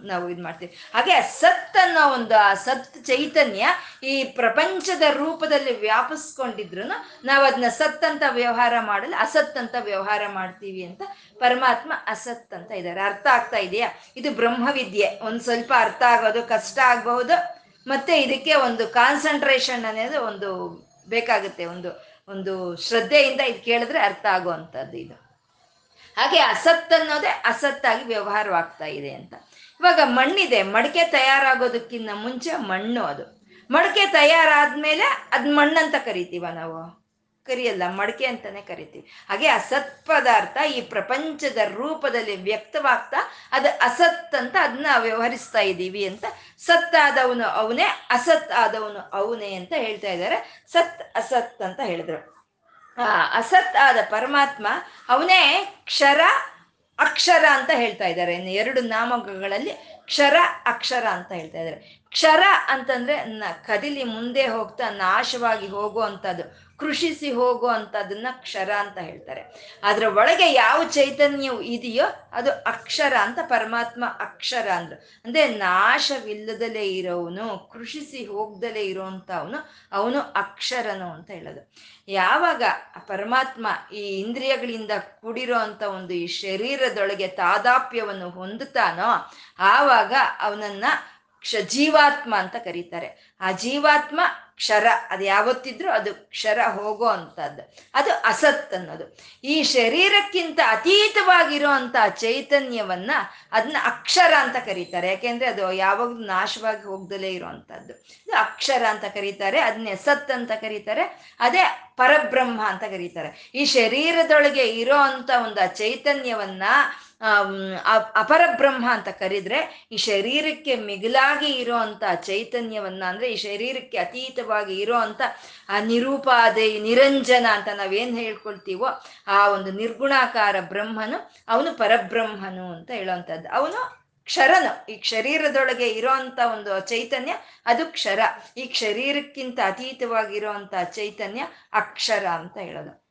ನಾವು ಇದು ಮಾಡ್ತೀವಿ. ಹಾಗೆ ಅಸತ್ ಅನ್ನೋ ಒಂದು ಆ ಸತ್ ಚೈತನ್ಯ ಈ ಪ್ರಪಂಚದ ರೂಪದಲ್ಲಿ ವ್ಯಾಪಿಸ್ಕೊಂಡಿದ್ರು ನಾವು ಅದನ್ನ ಸತ್ ಅಂತ ವ್ಯವಹಾರ ಮಾಡಲು ಅಸತ್ ಅಂತ ವ್ಯವಹಾರ ಮಾಡ್ತೀವಿ ಅಂತ ಪರಮಾತ್ಮ ಅಸತ್ ಅಂತ ಇದ್ದಾರೆ. ಅರ್ಥ ಆಗ್ತಾ ಇದೆಯಾ? ಇದು ಬ್ರಹ್ಮವಿದ್ಯೆ. ಒಂದ್ ಸ್ವಲ್ಪ ಅರ್ಥ ಆಗೋದು, ಕಷ್ಟ ಆಗಬಹುದು, ಮತ್ತೆ ಇದಕ್ಕೆ ಒಂದು ಕಾನ್ಸಂಟ್ರೇಷನ್ ಅನ್ನೋದು ಒಂದು ಬೇಕಾಗುತ್ತೆ, ಒಂದು ಒಂದು ಶ್ರದ್ಧೆಯಿಂದ ಇದು ಕೇಳಿದ್ರೆ ಅರ್ಥ ಆಗುವಂಥದ್ದು ಇದು. ಹಾಗೆ ಅಸತ್ ಅನ್ನೋದೇ ಅಸತ್ತಾಗಿ ವ್ಯವಹಾರವಾಗ್ತಾ ಇದೆ ಅಂತ. ಇವಾಗ ಮಣ್ಣಿದೆ, ಮಡಿಕೆ ತಯಾರಾಗೋದಕ್ಕಿಂತ ಮುಂಚೆ ಮಣ್ಣು ಅದು. ಮಡಿಕೆ ತಯಾರಾದ್ಮೇಲೆ ಅದ್ ಮಣ್ಣಂತ ಕರಿತೀವ ನಾವು? ಕರಿಯಲ್ಲ, ಮಡಕೆ ಅಂತಾನೆ ಕರಿತೀವಿ. ಹಾಗೆ ಅಸತ್ ಪದಾರ್ಥ ಈ ಪ್ರಪಂಚದ ರೂಪದಲ್ಲಿ ವ್ಯಕ್ತವಾಗ್ತಾ ಅದು ಅಸತ್ ಅಂತ ಅದನ್ನ ವ್ಯವಹರಿಸ್ತಾ ಇದ್ದೀವಿ ಅಂತ, ಸತ್ ಆದವನು ಅವನೇ, ಅಸತ್ ಆದವನು ಅವನೇ ಅಂತ ಹೇಳ್ತಾ ಇದ್ದಾರೆ. ಸತ್ ಅಸತ್ ಅಂತ ಹೇಳಿದ್ರು. ಆ, ಅಸತ್ ಆದ ಪರಮಾತ್ಮ ಅವನೇ ಕ್ಷರ, ಅಕ್ಷರ ಅಂತ ಹೇಳ್ತಾ ಇದ್ದಾರೆ. ಇನ್ನು ಎರಡು ನಾಮಗಳಲ್ಲಿ ಕ್ಷರ, ಅಕ್ಷರ ಅಂತ ಹೇಳ್ತಾ ಇದ್ದಾರೆ. ಕ್ಷರ ಅಂತಂದ್ರೆ ನ, ಕದಿಲಿ ಮುಂದೆ ಹೋಗ್ತಾ ನಾಶವಾಗಿ ಹೋಗುವಂಥದ್ದು. ಕೃಷಿಸಿ ಹೋಗೋ ಹೋಗುವಂಥದ್ದನ್ನ ಕ್ಷರ ಅಂತ ಹೇಳ್ತಾರೆ. ಅದರ ಒಳಗೆ ಯಾವ ಚೈತನ್ಯವು ಇದೆಯೋ ಅದು ಅಕ್ಷರ ಅಂತ ಪರಮಾತ್ಮ ಅಕ್ಷರ ಅಂದ್ರು. ಅಂದ್ರೆ ನಾಶವಿಲ್ಲದಲೇ ಇರೋವನು, ಕೃಷಿಸಿ ಹೋಗ್ದಲೇ ಇರೋವಂಥ ಅವನು ಅವನು ಅಕ್ಷರನು ಅಂತ ಹೇಳೋದು. ಯಾವಾಗ ಪರಮಾತ್ಮ ಈ ಇಂದ್ರಿಯಗಳಿಂದ ಕೂಡಿರೋ ಅಂತ ಒಂದು ಈ ಶರೀರದೊಳಗೆ ತಾದಾಪ್ಯವನ್ನು ಹೊಂದುತ್ತಾನೋ, ಆವಾಗ ಅವನನ್ನ ಕ್ಷ ಜೀವಾತ್ಮ ಅಂತ ಕರೀತಾರೆ. ಆ ಜೀವಾತ್ಮ ಕ್ಷರ, ಅದು ಯಾವತ್ತಿದ್ರೂ ಅದು ಕ್ಷರ ಹೋಗೋ ಅಂತದ್ದು ಅದು ಅಸತ್ ಅನ್ನೋದು. ಈ ಶರೀರಕ್ಕಿಂತ ಅತೀತವಾಗಿರೋ ಅಂಥ ಚೈತನ್ಯವನ್ನ ಅದನ್ನ ಅಕ್ಷರ ಅಂತ ಕರೀತಾರೆ. ಯಾಕೆಂದ್ರೆ ಅದು ಯಾವಾಗ ನಾಶವಾಗಿ ಹೋಗ್ದಲೇ ಇರೋವಂಥದ್ದು. ಇದು ಅಕ್ಷರ ಅಂತ ಕರೀತಾರೆ ಅದನ್ನ ಸತ್ ಅಂತ ಕರೀತಾರೆ, ಅದೇ ಪರಬ್ರಹ್ಮ ಅಂತ ಕರೀತಾರೆ. ಈ ಶರೀರದೊಳಗೆ ಇರೋ ಅಂತ ಒಂದು ಚೈತನ್ಯವನ್ನ ಅಪರಬ್ರಹ್ಮ ಅಂತ ಕರೆದ್ರೆ ಈ ಶರೀರಕ್ಕೆ ಮಿಗಿಲಾಗಿ ಇರೋ ಅಂತ ಚೈತನ್ಯವನ್ನ ಅಂದ್ರೆ ಈ ಶರೀರಕ್ಕೆ ಅತೀತವಾಗಿ ಇರೋ ಅಂತ ಆ ನಿರೂಪಾದೆ ನಿರಂಜನ ಅಂತ ನಾವೇನ್ ಹೇಳ್ಕೊಳ್ತೀವೋ ಆ ಒಂದು ನಿರ್ಗುಣಾಕಾರ ಬ್ರಹ್ಮನು ಅವನು ಪರಬ್ರಹ್ಮನು ಅಂತ ಹೇಳುವಂಥದ್ದು ಅವನು ಕ್ಷರನು. ಈ ಶರೀರದೊಳಗೆ ಇರೋಂಥ ಒಂದು ಚೈತನ್ಯ ಅದು ಕ್ಷರ. ಈ ಶರೀರಕ್ಕಿಂತ ಅತೀತವಾಗಿರೋಂಥ ಚೈತನ್ಯ ಅಕ್ಷರ ಅಂತ ಹೇಳೋದು.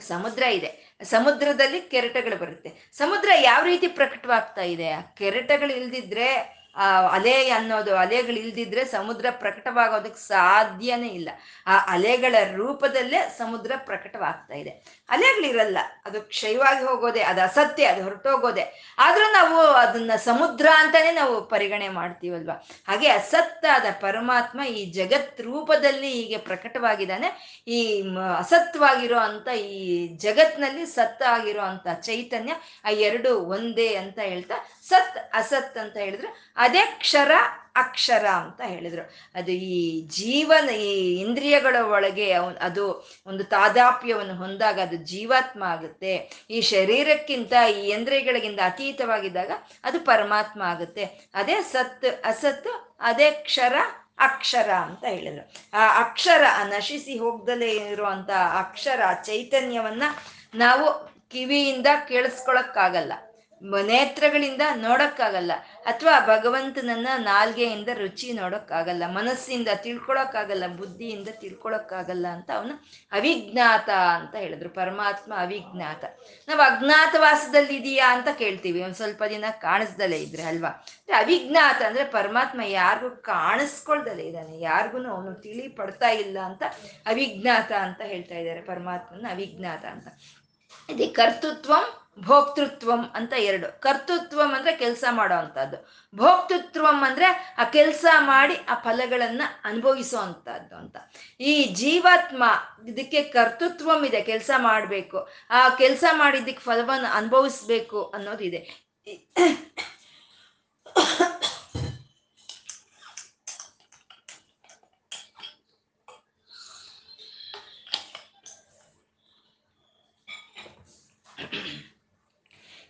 ಸಮುದ್ರ ಇದೆ. ಸಮುದ್ರದಲ್ಲಿ ಕೆರೆಟಗಳು ಬರುತ್ತೆ. ಸಮುದ್ರ ಯಾವ ರೀತಿ ಪ್ರಕಟವಾಗ್ತಾ ಇದೆ? ಆ ಕೆರೆಟಗಳು ಇಲ್ದಿದ್ರೆ, ಆ ಅಲೆ ಅನ್ನೋದು, ಅಲೆಗಳು ಇಲ್ದಿದ್ರೆ ಸಮುದ್ರ ಪ್ರಕಟವಾಗೋದಕ್ಕೆ ಸಾಧ್ಯನೇ ಇಲ್ಲ. ಆ ಅಲೆಗಳ ರೂಪದಲ್ಲೇ ಸಮುದ್ರ ಪ್ರಕಟವಾಗ್ತಾ ಇದೆ. ಅಲೆಗಳಿರಲ್ಲ. ಅದು ಕ್ಷಯವಾಗಿ ಹೋಗೋದೆ, ಅದು ಅಸತ್ಯ, ಅದು ಹೊರಟೋಗೋದೆ. ಆದರೂ ನಾವು ಅದನ್ನ ಸಮುದ್ರ ಅಂತಾನೆ ನಾವು ಪರಿಗಣೆ ಮಾಡ್ತೀವಲ್ವಾ? ಹಾಗೆ ಅಸತ್ತಾದ ಪರಮಾತ್ಮ ಈ ಜಗತ್ ರೂಪದಲ್ಲಿ ಹೀಗೆ ಪ್ರಕಟವಾಗಿದ್ದಾನೆ. ಈ ಅಸತ್ವಾಗಿರೋ ಅಂತ, ಈ ಜಗತ್ನಲ್ಲಿ ಸತ್ತ ಆಗಿರೋ ಅಂತ ಚೈತನ್ಯ ಆ ಎರಡು ಒಂದೇ ಅಂತ ಹೇಳ್ತಾ, ಸತ್ ಅಸತ್ ಅಂತ ಹೇಳಿದ್ರೆ, ಅದೇ ಕ್ಷರ ಅಕ್ಷರ ಅಂತ ಹೇಳಿದ್ರು. ಅದು ಈ ಜೀವನ, ಈ ಇಂದ್ರಿಯಗಳ ಒಳಗೆ ಅದು ಒಂದು ತಾದಾಪ್ಯವನ್ನು ಹೊಂದಾಗ ಅದು ಜೀವಾತ್ಮ ಆಗುತ್ತೆ. ಈ ಶರೀರಕ್ಕಿಂತ ಈ ಇಂದ್ರಿಯಗಳಿಗಿಂತ ಅತೀತವಾಗಿದ್ದಾಗ ಅದು ಪರಮಾತ್ಮ ಆಗುತ್ತೆ. ಅದೇ ಸತ್, ಅಸತ್, ಅದೇ ಕ್ಷರ, ಅಕ್ಷರ ಅಂತ ಹೇಳಿದ್ರು. ಆ ಅಕ್ಷರ ನಶಿಸಿ ಹೋಗ್ದಲೇ ಇರುವಂತ ಅಕ್ಷರ ಚೈತನ್ಯವನ್ನ ನಾವು ಕಿವಿಯಿಂದ ಕೇಳಿಸ್ಕೊಳಕ್ಕಾಗಲ್ಲ. ನೇತ್ರಗಳಿಂದ ನೋಡಕ್ಕಾಗಲ್ಲ. ಅಥವಾ ಭಗವಂತನನ್ನ ನಾಲ್ಗೆಯಿಂದ ರುಚಿ ನೋಡೋಕ್ಕಾಗಲ್ಲ, ಮನಸ್ಸಿಂದ ತಿಳ್ಕೊಳಕ್ಕಾಗಲ್ಲ, ಬುದ್ಧಿಯಿಂದ ತಿಳ್ಕೊಳಕ್ಕಾಗಲ್ಲ ಅಂತ ಅವನು ಅವಿಜ್ಞಾತ ಅಂತ ಹೇಳಿದ್ರು, ಪರಮಾತ್ಮ ಅವಿಜ್ಞಾತ. ನಾವು ಅಜ್ಞಾತವಾಸದಲ್ಲಿ ಇದೆಯಾ ಅಂತ ಕೇಳ್ತೀವಿ, ಒಂದು ಸ್ವಲ್ಪ ದಿನ ಕಾಣಿಸ್ದಲೇ ಇದ್ರೆ ಅಲ್ವಾ? ಅವಿಜ್ಞಾತ ಅಂದ್ರೆ ಪರಮಾತ್ಮ ಯಾರಿಗೂ ಕಾಣಿಸ್ಕೊಳ್ದಲೇ ಇದ್ದಾನೆ, ಯಾರಿಗೂ ಅವನು ತಿಳಿ ಪಡ್ತಾ ಇಲ್ಲ ಅಂತ ಅವಿಜ್ಞಾತ ಅಂತ ಹೇಳ್ತಾ ಇದ್ದಾರೆ, ಪರಮಾತ್ಮನ ಅವಿಜ್ಞಾತ ಅಂತ. ಇದು ಕರ್ತೃತ್ವಂ ಭೋಕ್ತೃತ್ವಂ ಅಂತ ಎರಡು. ಕರ್ತೃತ್ವಂ ಅಂದ್ರೆ ಕೆಲಸ ಮಾಡೋ ಅಂತದ್ದು ಭೋಕ್ತೃತ್ವಂ ಅಂದ್ರೆ ಆ ಕೆಲಸ ಮಾಡಿ ಆ ಫಲಗಳನ್ನ ಅನುಭವಿಸೋ ಅಂತದ್ದು ಅಂತ. ಈ ಜೀವಾತ್ಮ ಇದಕ್ಕೆ ಕರ್ತೃತ್ವಂ ಇದೆ, ಕೆಲಸ ಮಾಡಬೇಕು. ಆ ಕೆಲಸ ಮಾಡಿದ್ದಕ್ಕೆ ಫಲವನ್ನು ಅನುಭವಿಸ್ಬೇಕು ಅನ್ನೋದಿದೆ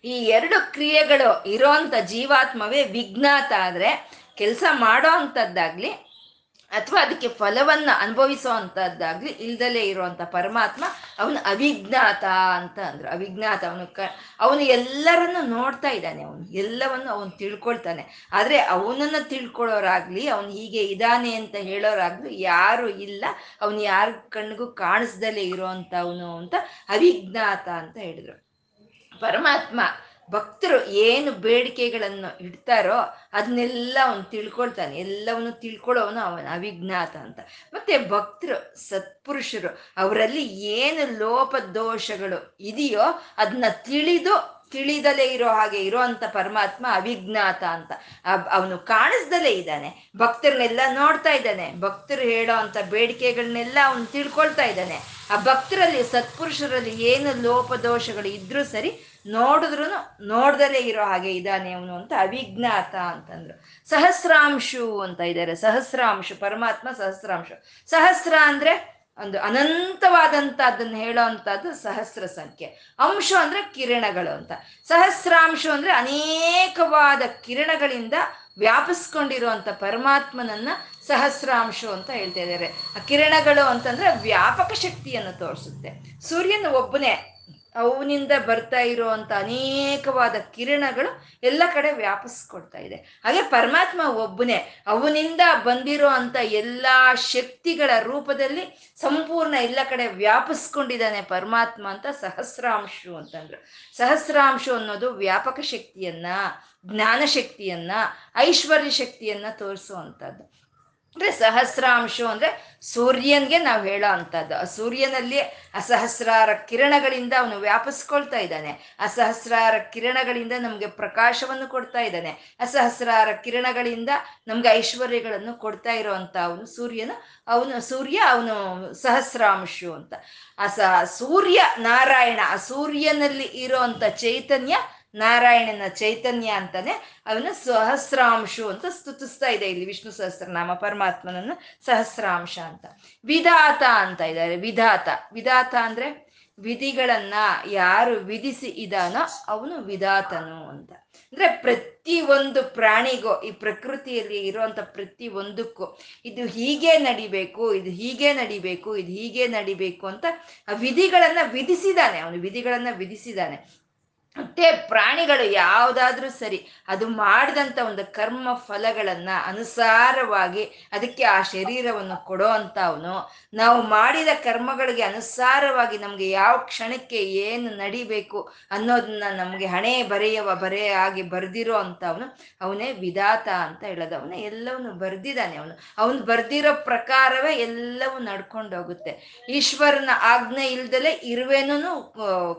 ಈ ಎರಡು ಕ್ರಿಯೆಗಳು ಇರೋಂಥ ಜೀವಾತ್ಮವೇ ವಿಜ್ಞಾತ ಆದರೆ ಕೆಲಸ ಮಾಡೋ ಅಂಥದ್ದಾಗ್ಲಿ ಅಥವಾ ಅದಕ್ಕೆ ಫಲವನ್ನ ಅನುಭವಿಸೋ ಅಂಥದ್ದಾಗ್ಲಿ ಇಲ್ದಲೇ ಇರುವಂತ ಪರಮಾತ್ಮ ಅವನು ಅವಿಜ್ಞಾತ ಅಂತ ಅಂದ್ರು. ಅವಿಜ್ಞಾತ ಅವನು ಕ, ಅವನು ಎಲ್ಲರನ್ನು ನೋಡ್ತಾ ಇದ್ದಾನೆ ಅವನು. ಎಲ್ಲವನ್ನು ಅವನು ತಿಳ್ಕೊಳ್ತಾನೆ. ಆದರೆ ಅವನನ್ನ ತಿಳ್ಕೊಳ್ಳೋರಾಗ್ಲಿ, ಅವನು ಹೀಗೆ ಇದ್ದಾನೆ ಅಂತ ಹೇಳೋರಾಗ್ಲಿ ಯಾರು ಇಲ್ಲ. ಅವನು ಯಾರ ಕಣ್ಣಿಗೂ ಕಾಣಿಸ್ದಲೇ ಇರೋ ಅವನು ಅಂತ ಅವಿಜ್ಞಾತ ಅಂತ ಹೇಳಿದ್ರು. ಪರಮಾತ್ಮ ಭಕ್ತರು ಏನು ಬೇಡಿಕೆಗಳನ್ನು ಇಡ್ತಾರೋ ಅದನ್ನೆಲ್ಲ ಅವನು ತಿಳ್ಕೊಳ್ತಾನೆ. ಎಲ್ಲವನ್ನು ತಿಳ್ಕೊಳ್ಳೋವನು ಅವನ ಅವಿಜ್ಞಾತ ಅಂತ. ಮತ್ತೆ ಭಕ್ತರು, ಸತ್ಪುರುಷರು, ಅವರಲ್ಲಿ ಏನು ಲೋಪ ದೋಷಗಳು ಇದೆಯೋ ಅದನ್ನ ತಿಳಿದು ತಿಳಿದಲೇ ಇರೋ ಹಾಗೆ ಇರೋ ಅಂತ ಪರಮಾತ್ಮ ಅವಿಜ್ಞಾತ ಅಂತ. ಅವನು ಕಾಣಿಸ್ದಲೇ ಇದ್ದಾನೆ. ಭಕ್ತರನ್ನೆಲ್ಲ ನೋಡ್ತಾ ಇದ್ದಾನೆ. ಭಕ್ತರು ಹೇಳೋ ಅಂತ ಬೇಡಿಕೆಗಳನ್ನೆಲ್ಲ ಅವನು ತಿಳ್ಕೊಳ್ತಾ ಇದ್ದಾನೆ. ಆ ಭಕ್ತರಲ್ಲಿ, ಸತ್ಪುರುಷರಲ್ಲಿ ಏನು ಲೋಪದೋಷಗಳು ಇದ್ರೂ ಸರಿ ನೋಡಿದ್ರು ನೋಡ್ದಲೇ ಇರೋ ಹಾಗೆ ಇದ್ದಾನೆ ಅವನು ಅಂತ ಅವಿಜ್ಞಾತ ಅಂತಂದ್ರು. ಸಹಸ್ರಾಂಶು ಅಂತ ಇದ್ದಾರೆ. ಸಹಸ್ರಾಂಶು, ಪರಮಾತ್ಮ ಸಹಸ್ರಾಂಶು. ಸಹಸ್ರ ಅಂದ್ರೆ ಒಂದು ಅನಂತವಾದಂತ ಅದನ್ನ ಹೇಳೋ ಅಂತದ್ದು ಸಹಸ್ರ ಸಂಖ್ಯೆ. ಅಂಶ ಅಂದ್ರೆ ಕಿರಣಗಳು ಅಂತ. ಸಹಸ್ರಾಂಶು ಅಂದ್ರೆ ಅನೇಕವಾದ ಕಿರಣಗಳಿಂದ ವ್ಯಾಪಿಸ್ಕೊಂಡಿರುವಂತ ಪರಮಾತ್ಮನನ್ನ ಸಹಸ್ರಾಂಶು ಅಂತ ಹೇಳ್ತಾ ಇದ್ದಾರೆ. ಆ ಕಿರಣಗಳು ಅಂತಂದ್ರೆ ವ್ಯಾಪಕ ಶಕ್ತಿಯನ್ನು ತೋರಿಸುತ್ತೆ. ಸೂರ್ಯನ ಒಬ್ಬನೇ, ಅವನಿಂದ ಬರ್ತಾ ಇರುವಂತ ಅನೇಕವಾದ ಕಿರಣಗಳು ಎಲ್ಲ ಕಡೆ ವ್ಯಾಪಿಸ್ಕೊಡ್ತಾ ಇದೆ. ಹಾಗೆ ಪರಮಾತ್ಮ ಒಬ್ಬನೇ, ಅವನಿಂದ ಬಂದಿರೋ ಅಂತ ಎಲ್ಲ ಶಕ್ತಿಗಳ ರೂಪದಲ್ಲಿ ಸಂಪೂರ್ಣ ಎಲ್ಲ ಕಡೆ ವ್ಯಾಪಿಸ್ಕೊಂಡಿದ್ದಾನೆ ಪರಮಾತ್ಮ ಅಂತ ಸಹಸ್ರಾಂಶು ಅಂತಂದ್ರು. ಸಹಸ್ರಾಂಶು ಅನ್ನೋದು ವ್ಯಾಪಕ ಶಕ್ತಿಯನ್ನ, ಜ್ಞಾನ ಶಕ್ತಿಯನ್ನ, ಐಶ್ವರ್ಯ ಶಕ್ತಿಯನ್ನ ತೋರಿಸುವಂಥದ್ದು ಅಂದ್ರೆ ಸಹಸ್ರಾಂಶು ಅಂದ್ರೆ ಸೂರ್ಯನ್ಗೆ ನಾವು ಹೇಳೋ ಅಂತದ್ದು ಆ ಸೂರ್ಯನಲ್ಲಿ ಅಸಹಸ್ರಾರ ಕಿರಣಗಳಿಂದ ಅವನು ವ್ಯಾಪಿಸ್ಕೊಳ್ತಾ ಇದ್ದಾನೆ. ಅಸಹಸ್ರಾರ ಕಿರಣಗಳಿಂದ ನಮ್ಗೆ ಪ್ರಕಾಶವನ್ನು ಕೊಡ್ತಾ ಇದ್ದಾನೆ. ಅಸಹಸ್ರಾರ ಕಿರಣಗಳಿಂದ ನಮ್ಗೆ ಐಶ್ವರ್ಯಗಳನ್ನು ಕೊಡ್ತಾ ಇರೋವಂಥ ಅವನು ಸೂರ್ಯನ. ಅವನು ಸೂರ್ಯ, ಅವನು ಸಹಸ್ರಾಂಶು ಅಂತ. ಆ ಸೂರ್ಯ ನಾರಾಯಣ, ಆ ಸೂರ್ಯನಲ್ಲಿ ಇರೋ ಚೈತನ್ಯ ನಾರಾಯಣನ ಚೈತನ್ಯ ಅಂತಾನೆ ಅವನು ಸಹಸ್ರಾಂಶು ಅಂತ ಸ್ತುತಿಸ್ತಾ ಇದೆ. ಇಲ್ಲಿ ವಿಷ್ಣು ಸಹಸ್ರನಾಮ, ಪರಮಾತ್ಮನನ್ನು ಸಹಸ್ರಾಂಶ ಅಂತ. ವಿಧಾತ ಅಂತ ಇದ್ದಾರೆ. ವಿಧಾತ. ವಿಧಾತ ಅಂದ್ರೆ ವಿಧಿಗಳನ್ನ ಯಾರು ವಿಧಿಸಿ ಇದಾನೋ ಅವನು ವಿಧಾತನು ಅಂತ. ಅಂದ್ರೆ ಪ್ರತಿ ಒಂದು ಪ್ರಾಣಿಗೂ ಈ ಪ್ರಕೃತಿಯಲ್ಲಿ ಇರುವಂತ ಪ್ರತಿ ಒಂದಕ್ಕೂ ಇದು ಹೀಗೆ ನಡಿಬೇಕು, ಇದು ಹೀಗೆ ನಡಿಬೇಕು, ಇದು ಹೀಗೆ ನಡಿಬೇಕು ಅಂತ ಆ ವಿಧಿಗಳನ್ನ ವಿಧಿಸಿದಾನೆ. ಅವನು ವಿಧಿಗಳನ್ನ ವಿಧಿಸಿದಾನೆ. ಮತ್ತೆ ಪ್ರಾಣಿಗಳು ಯಾವುದಾದ್ರೂ ಸರಿ ಅದು ಮಾಡಿದಂಥ ಒಂದು ಕರ್ಮ ಫಲಗಳನ್ನ ಅನುಸಾರವಾಗಿ ಅದಕ್ಕೆ ಆ ಶರೀರವನ್ನು ಕೊಡೋ ಅವನು ನಾವು ಮಾಡಿದ ಕರ್ಮಗಳಿಗೆ ಅನುಸಾರವಾಗಿ ನಮಗೆ ಯಾವ ಕ್ಷಣಕ್ಕೆ ಏನು ನಡಿಬೇಕು ಅನ್ನೋದನ್ನ ನಮಗೆ ಹಣೆ ಬರೆಯವ ಬರೆಯ ಆಗಿ ಬರೆದಿರೋ ಅಂಥವನು ಅವನೇ ವಿಧಾತ ಅಂತ ಹೇಳೋದು. ಅವನೇ ಎಲ್ಲವನು ಬರ್ದಿದ್ದಾನೆ ಅವನು. ಅವನು ಬರ್ದಿರೋ ಪ್ರಕಾರವೇ ಎಲ್ಲವೂ ನಡ್ಕೊಂಡೋಗುತ್ತೆ ಈಶ್ವರನ ಆಜ್ಞೆ ಇಲ್ದಲೆ ಇರುವೇನೂ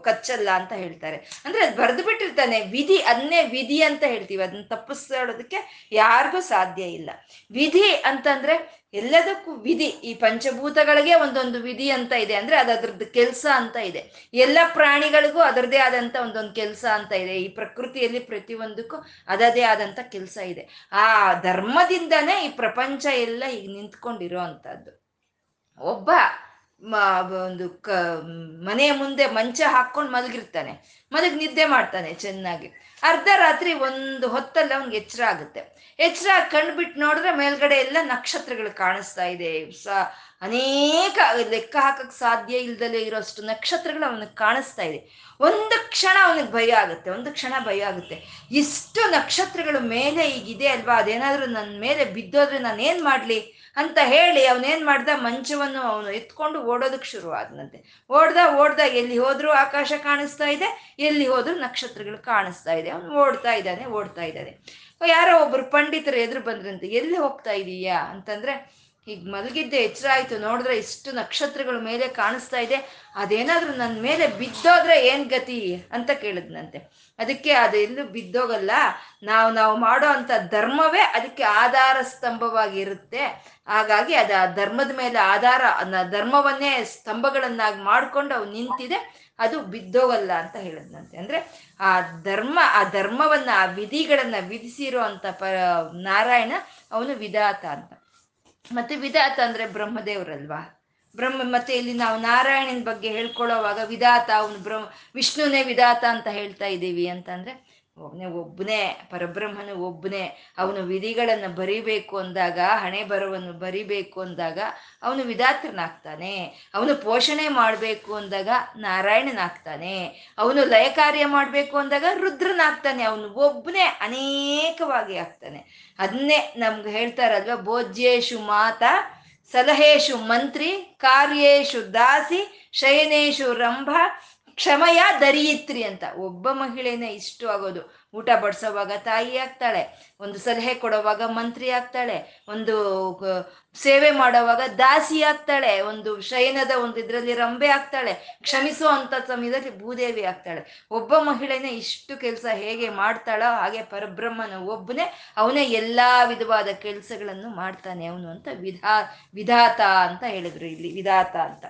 ಕಚ್ಚಲ್ಲ ಅಂತ ಹೇಳ್ತಾರೆ. ಅಂದ್ರೆ ಅದು ಬರೆದು ಬಿಟ್ಟಿರ್ತಾನೆ ವಿಧಿ ಅದನ್ನೇ ವಿಧಿ ಅಂತ ಹೇಳ್ತೀವಿ. ಅದನ್ನ ತಪ್ಪಿಸೋದಕ್ಕೆ ಯಾರಿಗೂ ಸಾಧ್ಯ ಇಲ್ಲ. ವಿಧಿ ಅಂತಂದ್ರೆ ಎಲ್ಲದಕ್ಕೂ ವಿಧಿ. ಈ ಪಂಚಭೂತಗಳಿಗೆ ಒಂದೊಂದು ವಿಧಿ ಅಂತ ಇದೆ. ಅಂದ್ರೆ ಅದು ಅದ್ರದ್ದು ಕೆಲಸ ಅಂತ ಇದೆ. ಎಲ್ಲ ಪ್ರಾಣಿಗಳಿಗೂ ಅದರದೇ ಆದಂತ ಒಂದೊಂದು ಕೆಲಸ ಅಂತ ಇದೆ. ಈ ಪ್ರಕೃತಿಯಲ್ಲಿ ಪ್ರತಿಯೊಂದಕ್ಕೂ ಅದದೇ ಆದಂತ ಕೆಲಸ ಇದೆ. ಆ ಧರ್ಮದಿಂದನೇ ಈ ಪ್ರಪಂಚ ಎಲ್ಲ ಈಗ ನಿಂತ್ಕೊಂಡಿರೋ ಒಬ್ಬ ಒಂದು ಕ ಮನೆಯ ಮುಂದೆ ಮಂಚ ಹಾಕೊಂಡು ಮಲಗಿರ್ತಾನೆ. ಮಲಗಿ ನಿದ್ದೆ ಮಾಡ್ತಾನೆ ಚೆನ್ನಾಗಿ. ಅರ್ಧ ರಾತ್ರಿ ಒಂದು ಹೊತ್ತಲ್ಲಿ ಅವ್ನಿಗೆ ಎಚ್ಚರ ಆಗುತ್ತೆ. ಎಚ್ಚರ ಕಣ್ಬಿಟ್ಟು ನೋಡಿದ್ರೆ ಮೇಲ್ಗಡೆ ಎಲ್ಲ ನಕ್ಷತ್ರಗಳು ಕಾಣಿಸ್ತಾ ಇದೆ. ಸ, ಅನೇಕ ಲೆಕ್ಕ ಹಾಕಕ್ ಸಾಧ್ಯ ಇಲ್ದಲೇ ಇರೋಷ್ಟು ನಕ್ಷತ್ರಗಳು ಅವನಿಗೆ ಕಾಣಿಸ್ತಾ ಇದೆ. ಒಂದು ಕ್ಷಣ ಅವನಿಗೆ ಭಯ ಆಗುತ್ತೆ, ಒಂದು ಕ್ಷಣ ಭಯ ಆಗುತ್ತೆ. ಇಷ್ಟು ನಕ್ಷತ್ರಗಳು ಮೇಲೆ ಈಗಿದೆ ಅಲ್ವಾ? ಅದೇನಾದ್ರೂ ನನ್ನ ಮೇಲೆ ಬಿದ್ದೋದ್ರೆ ನಾನು ಏನ್ ಮಾಡ್ಲಿ? ಅಂತ ಹೇಳಿ ಅವನೇನ್ ಮಾಡ್ದ? ಮಂಚವನ್ನು ಅವನು ಎತ್ಕೊಂಡು ಓಡೋದಕ್ಕೆ ಶುರು ಆದನಂತೆ. ಓಡ್ದ ಓಡ್ದ ಎಲ್ಲಿ ಹೋದ್ರು ಆಕಾಶ ಕಾಣಿಸ್ತಾ ಇದೆ, ಎಲ್ಲಿ ಹೋದ್ರು ನಕ್ಷತ್ರಗಳು ಕಾಣಿಸ್ತಾ ಇದೆ. ಅವನು ಓಡ್ತಾ ಇದ್ದಾನೆ ಓಡ್ತಾ ಇದ್ದಾನೆ. ಯಾರೋ ಒಬ್ರು ಪಂಡಿತರು ಎದುರು ಬಂದ್ರಂತೆ, ಎಲ್ಲಿ ಹೋಗ್ತಾ ಇದೀಯಾ? ಅಂತಂದ್ರೆ ಈಗ ಮಲಗಿದ್ದೆ ಎಚ್ಚರ ಆಯ್ತು ನೋಡಿದ್ರೆ ಇಷ್ಟು ನಕ್ಷತ್ರಗಳ ಮೇಲೆ ಕಾಣಿಸ್ತಾ ಇದೆ. ಅದೇನಾದ್ರೂ ನನ್ನ ಮೇಲೆ ಬಿದ್ದೋದ್ರೆ ಏನ್ ಗತಿ? ಅಂತ ಕೇಳಿದ್ನಂತೆ. ಅದಕ್ಕೆ, ಅದೆಲ್ಲೂ ಬಿದ್ದೋಗಲ್ಲ. ನಾವು ನಾವು ಮಾಡೋ ಅಂತ ಧರ್ಮವೇ ಅದಕ್ಕೆ ಆಧಾರ ಸ್ತಂಭವಾಗಿರುತ್ತೆ. ಹಾಗಾಗಿ ಅದು ಆ ಧರ್ಮದ ಮೇಲೆ ಆಧಾರ ಧರ್ಮವನ್ನೇ ಸ್ತಂಭಗಳನ್ನಾಗಿ ಮಾಡ್ಕೊಂಡು ಅವು ನಿಂತಿದೆ. ಅದು ಬಿದ್ದೋಗಲ್ಲ ಅಂತ ಹೇಳಿದ್ನಂತೆ. ಅಂದ್ರೆ ಆ ಧರ್ಮ, ಆ ಧರ್ಮವನ್ನ, ಆ ವಿಧಿಗಳನ್ನ ವಿಧಿಸಿರೋ ಅಂತ ಪ, ನಾರಾಯಣ ಅವನು ವಿಧಾತ ಅಂತ. ಮತ್ತೆ ವಿಧಾತ ಅಂದ್ರೆ ಬ್ರಹ್ಮದೇವರಲ್ವಾ? ಬ್ರಹ್ಮ, ಮತ್ತೆ ಇಲ್ಲಿ ನಾವು ನಾರಾಯಣನ ಬಗ್ಗೆ ಹೇಳ್ಕೊಳ್ಳೋವಾಗ ವಿಧಾತ ಅವನು ಬ್ರಹ್ಮ, ವಿಷ್ಣುನೇ ವಿಧಾತ ಅಂತ ಹೇಳ್ತಾ ಇದ್ದೀವಿ ಅಂತಂದ್ರೆ ಒಬ್ಬನೇ ಒಬ್ಬನೇ, ಪರಬ್ರಹ್ಮನು ಒಬ್ಬನೇ. ಅವನು ವಿಧಿಗಳನ್ನು ಬರಿಬೇಕು ಅಂದಾಗ, ಹಣೆ ಬರವನ್ನು ಬರಿಬೇಕು ಅಂದಾಗ ಅವನು ವಿಧಾತ್ರನಾಗ್ತಾನೆ ಅವನು ಪೋಷಣೆ ಮಾಡಬೇಕು ಅಂದಾಗ ನಾರಾಯಣನಾಗ್ತಾನೆ. ಅವನು ಲಯ ಕಾರ್ಯ ಮಾಡಬೇಕು ಅಂದಾಗ ರುದ್ರನಾಗ್ತಾನೆ. ಅವನು ಒಬ್ಬನೇ ಅನೇಕವಾಗಿ ಆಗ್ತಾನೆ. ಅದನ್ನೇ ನಮ್ಗೆ ಹೇಳ್ತಾರಲ್ವ, ಭೋಜ್ಯೇಶು ಮಾತಾ ಸಲಹೇಶು ಮಂತ್ರಿ, ಕಾರ್ಯೇಶು ದಾಸಿ, ಶಯನೇಶು ರಂಭ ಕ್ಷಮಯ ದರಿಯಿತ್ರಿ ಅಂತ. ಒಬ್ಬ ಮಹಿಳೆನೇ ಇಷ್ಟು ಆಗೋದು. ಊಟ ಬಡಿಸೋವಾಗ ತಾಯಿ ಆಗ್ತಾಳೆ, ಒಂದು ಸಲಹೆ ಕೊಡೋವಾಗ ಮಂತ್ರಿ ಆಗ್ತಾಳೆ, ಒಂದು ಸೇವೆ ಮಾಡೋವಾಗ ದಾಸಿ ಆಗ್ತಾಳೆ, ಒಂದು ಶಯನದ ಒಂದು ಇದರಲ್ಲಿ ರಂಬೆ ಆಗ್ತಾಳೆ, ಕ್ಷಮಿಸೋ ಅಂತ ಸಮಯದಲ್ಲಿ ಭೂದೇವಿ ಆಗ್ತಾಳೆ. ಒಬ್ಬ ಮಹಿಳೆನೇ ಇಷ್ಟು ಕೆಲಸ ಹೇಗೆ ಮಾಡ್ತಾಳೋ ಹಾಗೆ ಪರಬ್ರಹ್ಮನ ಒಬ್ಬನೇ ಅವನೇ ಎಲ್ಲಾ ವಿಧವಾದ ಕೆಲಸಗಳನ್ನು ಮಾಡ್ತಾನೆ ಅವನು ಅಂತ ವಿಧಾ, ವಿಧಾತ ಅಂತ ಹೇಳಿದ್ರು ಇಲ್ಲಿ, ವಿಧಾತ ಅಂತ.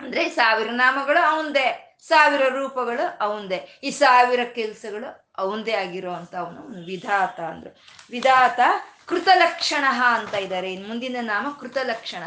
ಅಂದ್ರೆ ಸಾವಿರ ನಾಮಗಳು ಅವಂದೇ ಸಾವಿರ ರೂಪಗಳು ಅವಂದೇ. ಈ ಸಾವಿರ ಕೆಲಸಗಳು ಅವಂದೇ ಆಗಿರೋ ಅಂತ ಅವನು ವಿಧಾತ ಅಂದ್ರು. ವಿಧಾತ ಕೃತಲಕ್ಷಣ ಅಂತ ಇದ್ದಾರೆ ಇನ್ ಮುಂದಿನ ನಾಮ ಕೃತಲಕ್ಷಣ.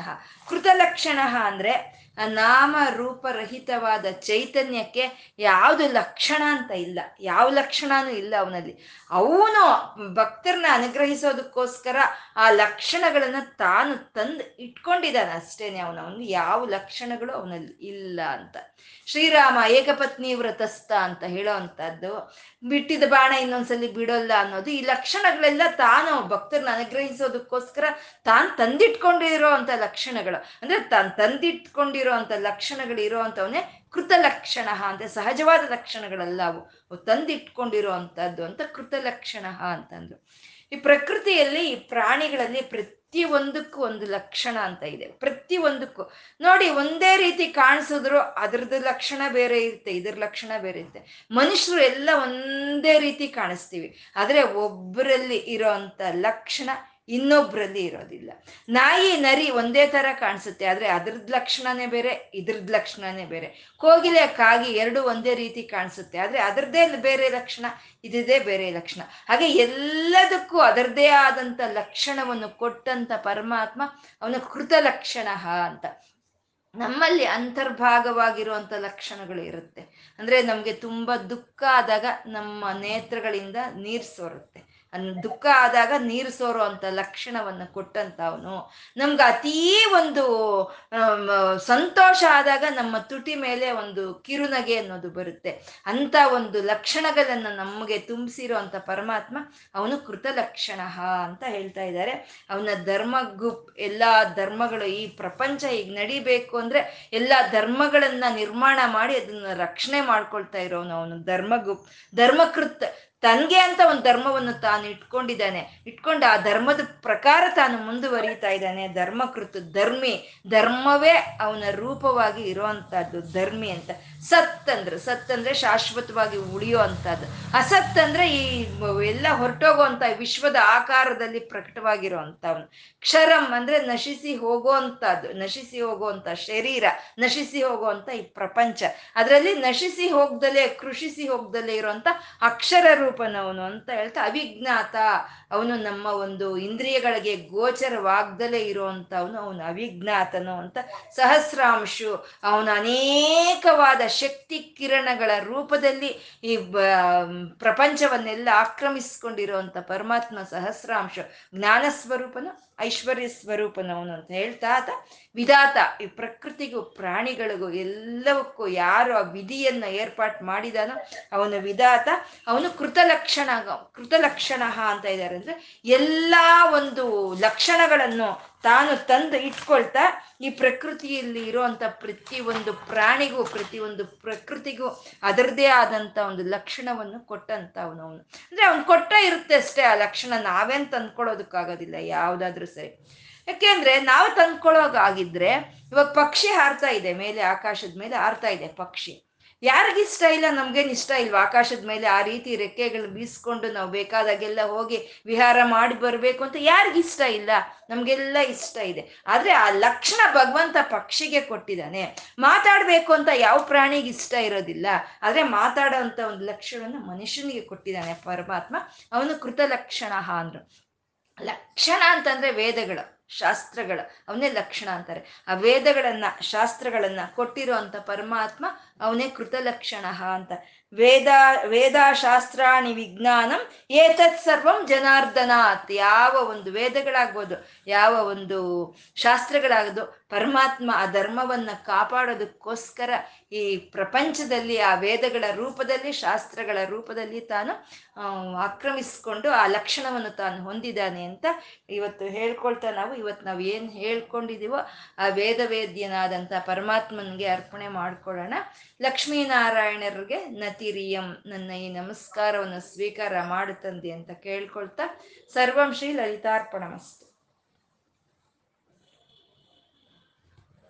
ಕೃತಲಕ್ಷಣ ಅಂದ್ರೆ ನಾಮ ರೂಪರಹಿತವಾದ ಚೈತನ್ಯಕ್ಕೆ ಯಾವುದು ಲಕ್ಷಣ ಅಂತ ಇಲ್ಲ. ಯಾವ ಲಕ್ಷಣನೂ ಇಲ್ಲ ಅವನಲ್ಲಿ. ಅವನು ಭಕ್ತರನ್ನ ಅನುಗ್ರಹಿಸೋದಕ್ಕೋಸ್ಕರ ಆ ಲಕ್ಷಣಗಳನ್ನ ತಾನು ತಂದು ಇಟ್ಕೊಂಡಿದ್ದಾನೆ ಅಷ್ಟೇನೆ ಅವನು. ಅವನು ಯಾವ ಲಕ್ಷಣಗಳು ಅವನಲ್ಲಿ ಇಲ್ಲ ಅಂತ. ಶ್ರೀರಾಮ ಏಕಪತ್ನಿ ವ್ರತಸ್ಥ ಅಂತ ಹೇಳೋ ಅಂತದ್ದು ಬಿಟ್ಟಿದ ಬಾಣ ಇನ್ನೊಂದ್ಸಲಿ ಬಿಡೋಲ್ಲ ಅನ್ನೋದು ಈ ಲಕ್ಷಣಗಳೆಲ್ಲ ತಾನು ಭಕ್ತರನ್ನ ಅನುಗ್ರಹಿಸೋದಕ್ಕೋಸ್ಕರ ತಾನು ತಂದಿಟ್ಕೊಂಡಿರೋ ಅಂತ ಲಕ್ಷಣಗಳು. ಅಂದ್ರೆ ತಾನು ತಂದಿಟ್ಕೊಂಡಿರೋ ಅಂತ ಲಕ್ಷಣಗಳು ಇರೋ ಅಂತವನ್ನೇ ಕೃತ ಲಕ್ಷಣ ಅಂದ್ರೆ ಸಹಜವಾದ ಲಕ್ಷಣಗಳಲ್ಲ ಅವು. ತಂದಿಟ್ಕೊಂಡಿರೋ ಅಂತದ್ದು ಅಂತ ಕೃತ ಲಕ್ಷಣ ಅಂತಂದ್ರು ಈ ಪ್ರಕೃತಿಯಲ್ಲಿ ಈ ಪ್ರಾಣಿಗಳಲ್ಲಿ ಪ್ರತಿ ಒಂದಕ್ಕೂ ಒಂದು ಲಕ್ಷಣ ಅಂತ ಇದೆ. ಪ್ರತಿ ಒಂದಕ್ಕೂ ನೋಡಿ, ಒಂದೇ ರೀತಿ ಕಾಣಿಸಿದ್ರು ಅದ್ರದ್ದು ಲಕ್ಷಣ ಬೇರೆ ಇರುತ್ತೆ, ಇದ್ರ ಲಕ್ಷಣ ಬೇರೆ ಇರುತ್ತೆ. ಮನುಷ್ಯರು ಎಲ್ಲ ಒಂದೇ ರೀತಿ ಕಾಣಿಸ್ತೀವಿ. ಆದರೆ ಒಬ್ಬರಲ್ಲಿ ಇರೋ ಲಕ್ಷಣ ಇನ್ನೊಬ್ರಲ್ಲಿ ಇರೋದಿಲ್ಲ. ನಾಯಿ, ನರಿ ಒಂದೇ ತರ ಕಾಣಿಸುತ್ತೆ, ಆದ್ರೆ ಅದ್ರದ್ ಲಕ್ಷಣನೇ ಬೇರೆ, ಇದ್ರದ್ ಲಕ್ಷಣನೇ ಬೇರೆ. ಕೋಗಿಲೆ, ಕಾಗಿ ಎರಡು ಒಂದೇ ರೀತಿ ಕಾಣಿಸುತ್ತೆ, ಆದ್ರೆ ಅದರದ್ದೇ ಬೇರೆ ಲಕ್ಷಣ ಇದೇ ಬೇರೆ ಲಕ್ಷಣ. ಹಾಗೆ ಎಲ್ಲದಕ್ಕೂ ಅದರದೇ ಆದಂತ ಲಕ್ಷಣವನ್ನು ಕೊಟ್ಟಂತ ಪರಮಾತ್ಮ ಅವನ ಕೃತ ಲಕ್ಷಣ ಅಂತ. ನಮ್ಮಲ್ಲಿ ಅಂತರ್ಭಾಗವಾಗಿರುವಂತ ಲಕ್ಷಣಗಳು ಇರುತ್ತೆ. ಅಂದ್ರೆ ನಮ್ಗೆ ತುಂಬಾ ದುಃಖ ಆದಾಗ ನಮ್ಮ ನೇತ್ರಗಳಿಂದ ನೀರು ಸೋರುತ್ತೆ. ಅನ್ ದುಃಖ ಆದಾಗ ನೀರು ಸೋರೋ ಅಂತ ಲಕ್ಷಣವನ್ನು ಕೊಟ್ಟಂತ ಅವನು. ನಮ್ಗೆ ಅತೀ ಒಂದು ಸಂತೋಷ ಆದಾಗ ನಮ್ಮ ತುಟಿ ಮೇಲೆ ಒಂದು ಕಿರುನಗೆ ಅನ್ನೋದು ಬರುತ್ತೆ. ಅಂತ ಒಂದು ಲಕ್ಷಣಗಳನ್ನು ನಮಗೆ ತುಂಬಿಸಿರೋ ಅಂತ ಪರಮಾತ್ಮ ಅವನು ಕೃತಲಕ್ಷಣ ಅಂತ ಹೇಳ್ತಾ ಇದ್ದಾರೆ. ಅವನ ಧರ್ಮಗುಪ್ ಎಲ್ಲ ಧರ್ಮಗಳು ಈ ಪ್ರಪಂಚ ಈಗ ನಡಿಬೇಕು ಅಂದ್ರೆ ಎಲ್ಲ ಧರ್ಮಗಳನ್ನ ನಿರ್ಮಾಣ ಮಾಡಿ ಅದನ್ನ ರಕ್ಷಣೆ ಮಾಡ್ಕೊಳ್ತಾ ಇರೋನು ಅವನು. ಧರ್ಮಗುಪ್ ಧರ್ಮಕೃತ್ ತನ್ಗೆ ಅಂತ ಒಂದು ಧರ್ಮವನ್ನು ತಾನು ಇಟ್ಕೊಂಡಿದ್ದಾನೆ. ಇಟ್ಕೊಂಡು ಆ ಧರ್ಮದ ಪ್ರಕಾರ ತಾನು ಮುಂದುವರಿತಾ ಇದ್ದಾನೆ. ಧರ್ಮಕೃತ ಧರ್ಮಿ. ಧರ್ಮವೇ ಅವನ ರೂಪವಾಗಿ ಇರುವಂತಹದ್ದು, ಧರ್ಮಿ ಅಂತ. ಸತ್ ಅಂದ್ರೆ ಸತ್ ಅಂದ್ರೆ ಶಾಶ್ವತವಾಗಿ ಉಳಿಯೋ ಅಂತದ್ದು ಅಸತ್ ಅಂದ್ರೆ ಈ ಎಲ್ಲ ಹೊರಟೋಗುವಂತ ವಿಶ್ವದ ಆಕಾರದಲ್ಲಿ ಪ್ರಕಟವಾಗಿರುವಂತವನು ಕ್ಷರಂ ಅಂದ್ರೆ ನಶಿಸಿ ಹೋಗುವಂತದ್ದು ನಶಿಸಿ ಹೋಗುವಂತ ಶರೀರ, ನಶಿಸಿ ಹೋಗುವಂತ ಈ ಪ್ರಪಂಚ. ಅದರಲ್ಲಿ ನಶಿಸಿ ಹೋಗ್ದಲೇ, ಕೃಷಿಸಿ ಹೋಗ್ದಲೇ ಇರುವಂತ ಅಕ್ಷರ ರೂಪನವನು ಅಂತ ಹೇಳ್ತಾ ಅವಿಜ್ಞಾತ. ಅವನು ನಮ್ಮ ಒಂದು ಇಂದ್ರಿಯಗಳಿಗೆ ಗೋಚರವಾಗ್ದಲೇ ಇರುವಂತವನು ಅವನು ಅವಿಜ್ಞಾತನು ಅಂತ ಸಹಸ್ರಾಂಶು. ಅವನ ಅನೇಕವಾದ ಶಕ್ತಿ ಕಿರಣಗಳ ರೂಪದಲ್ಲಿ ಈ ಪ್ರಪಂಚವನ್ನೆಲ್ಲ ಆಕ್ರಮಿಸಿಕೊಂಡಿರುವಂಥ ಪರಮಾತ್ಮ ಸಹಸ್ರಾಂಶ ಜ್ಞಾನ ಸ್ವರೂಪನು ಐಶ್ವರ್ಯ ಸ್ವರೂಪನವನು ಅಂತ ಹೇಳ್ತಾ ಆತ, ವಿಧಾತ, ಈ ಪ್ರಕೃತಿಗೂ ಪ್ರಾಣಿಗಳಿಗೂ ಎಲ್ಲವಕ್ಕೂ ಯಾರು ಆ ವಿಧಿಯನ್ನ ಏರ್ಪಾಟ್ ಮಾಡಿದಾನೋ ಅವನು ವಿಧಾತ. ಅವನು ಕೃತಲಕ್ಷಣ ಕೃತಲಕ್ಷಣ ಅಂತ ಇದ್ದಾರೆ ಅಂದ್ರೆ ಎಲ್ಲಾ ಒಂದು ಲಕ್ಷಣಗಳನ್ನು ತಾನು ತಂದು ಇಟ್ಕೊಳ್ತಾ ಈ ಪ್ರಕೃತಿಯಲ್ಲಿ ಇರುವಂತ ಪ್ರತಿ ಒಂದು ಪ್ರಾಣಿಗೂ ಪ್ರತಿ ಒಂದು ಪ್ರಕೃತಿಗೂ ಅದರದೇ ಆದಂತ ಒಂದು ಲಕ್ಷಣವನ್ನು ಕೊಟ್ಟಂತ ಅವನು ಅವನು. ಅಂದ್ರೆ ಅವ್ನು ಕೊಟ್ಟ ಇರುತ್ತೆ ಅಷ್ಟೇ, ಆ ಲಕ್ಷಣ ನಾವೇನ್ ತಂದ್ಕೊಳ್ಳೋದಕ್ಕಾಗೋದಿಲ್ಲ ಯಾವ್ದಾದ್ರು ಸರಿ. ಯಾಕೆಂದ್ರೆ ನಾವು ತಂದ್ಕೊಳ್ಳೋಗಾಗಿದ್ರೆ ಇವಾಗ ಪಕ್ಷಿ ಹಾರ್ತಾ ಇದೆ, ಮೇಲೆ ಆಕಾಶದ ಮೇಲೆ ಹಾರ್ತಾ ಇದೆ ಪಕ್ಷಿ. ಯಾರಿಗಿಷ್ಟ ಇಲ್ಲ, ನಮ್ಗೇನು ಇಷ್ಟ ಇಲ್ವಾ? ಆಕಾಶದ ಮೇಲೆ ಆ ರೀತಿ ರೆಕ್ಕೆಗಳು ಬೀಸ್ಕೊಂಡು ನಾವು ಬೇಕಾದಾಗೆಲ್ಲ ಹೋಗಿ ವಿಹಾರ ಮಾಡಿ ಬರಬೇಕು ಅಂತ ಯಾರಿಗಿಷ್ಟ ಇಲ್ಲ? ನಮಗೆಲ್ಲ ಇಷ್ಟ ಇದೆ. ಆದರೆ ಆ ಲಕ್ಷಣ ಭಗವಂತ ಪಕ್ಷಿಗೆ ಕೊಟ್ಟಿದ್ದಾನೆ. ಮಾತಾಡಬೇಕು ಅಂತ ಯಾವ ಪ್ರಾಣಿಗೆ ಇಷ್ಟ ಇರೋದಿಲ್ಲ. ಆದರೆ ಮಾತಾಡೋ ಅಂತ ಒಂದು ಲಕ್ಷಣವನ್ನು ಮನುಷ್ಯನಿಗೆ ಕೊಟ್ಟಿದ್ದಾನೆ ಪರಮಾತ್ಮ. ಅವನು ಕೃತ ಲಕ್ಷಣ ಅಂದರು. ಲಕ್ಷಣ ಅಂತಂದರೆ ವೇದಗಳು. ಶಾಸ್ತ್ರಗಳ, ಅವನೇ ಲಕ್ಷಣ ಅಂತಾರೆ. ಆ ವೇದಗಳನ್ನ, ಶಾಸ್ತ್ರಗಳನ್ನ ಕೊಟ್ಟಿರುವಂತ ಪರಮಾತ್ಮ ಅವನೇ ಕೃತಲಕ್ಷಣ ಅಂತ. ವೇದ ವೇದ ಶಾಸ್ತ್ರಾಣಿ ವಿಜ್ಞಾನಂ ಏತತ್ ಸರ್ವಂ ಜನಾರ್ದನಾತ್. ಯಾವ ಒಂದು ವೇದಗಳಾಗ್ಬೋದು, ಯಾವ ಒಂದು ಶಾಸ್ತ್ರಗಳಾಗೋದು ಪರಮಾತ್ಮ ಆ ಧರ್ಮವನ್ನ ಕಾಪಾಡೋದಕ್ಕೋಸ್ಕರ ಈ ಪ್ರಪಂಚದಲ್ಲಿ ಆ ವೇದಗಳ ರೂಪದಲ್ಲಿ, ಶಾಸ್ತ್ರಗಳ ರೂಪದಲ್ಲಿ ತಾನು ಆಕ್ರಮಿಸಿಕೊಂಡು ಆ ಲಕ್ಷಣವನ್ನು ತಾನು ಹೊಂದಿದ್ದಾನೆ ಅಂತ ಇವತ್ತು ಹೇಳ್ಕೊಳ್ತಾ ನಾವು, ಇವತ್ತು ನಾವು ಏನು ಹೇಳ್ಕೊಂಡಿದೀವೋ ಆ ವೇದ ವೇದ್ಯನಾದಂಥ ಪರಮಾತ್ಮನಿಗೆ ಅರ್ಪಣೆ ಮಾಡ್ಕೊಳ್ಳೋಣ. ಲಕ್ಷ್ಮೀನಾರಾಯಣರಿಗೆ ನತಿರಿಯಂ ನನ್ನ ಈ ನಮಸ್ಕಾರವನ್ನು ಸ್ವೀಕಾರ ಮಾಡುತ್ತಂದೆ ಅಂತ ಕೇಳ್ಕೊಳ್ತಾ ಸರ್ವಂ ಶ್ರೀ ಲಲಿತಾರ್ಪಣಮಸ್ತು.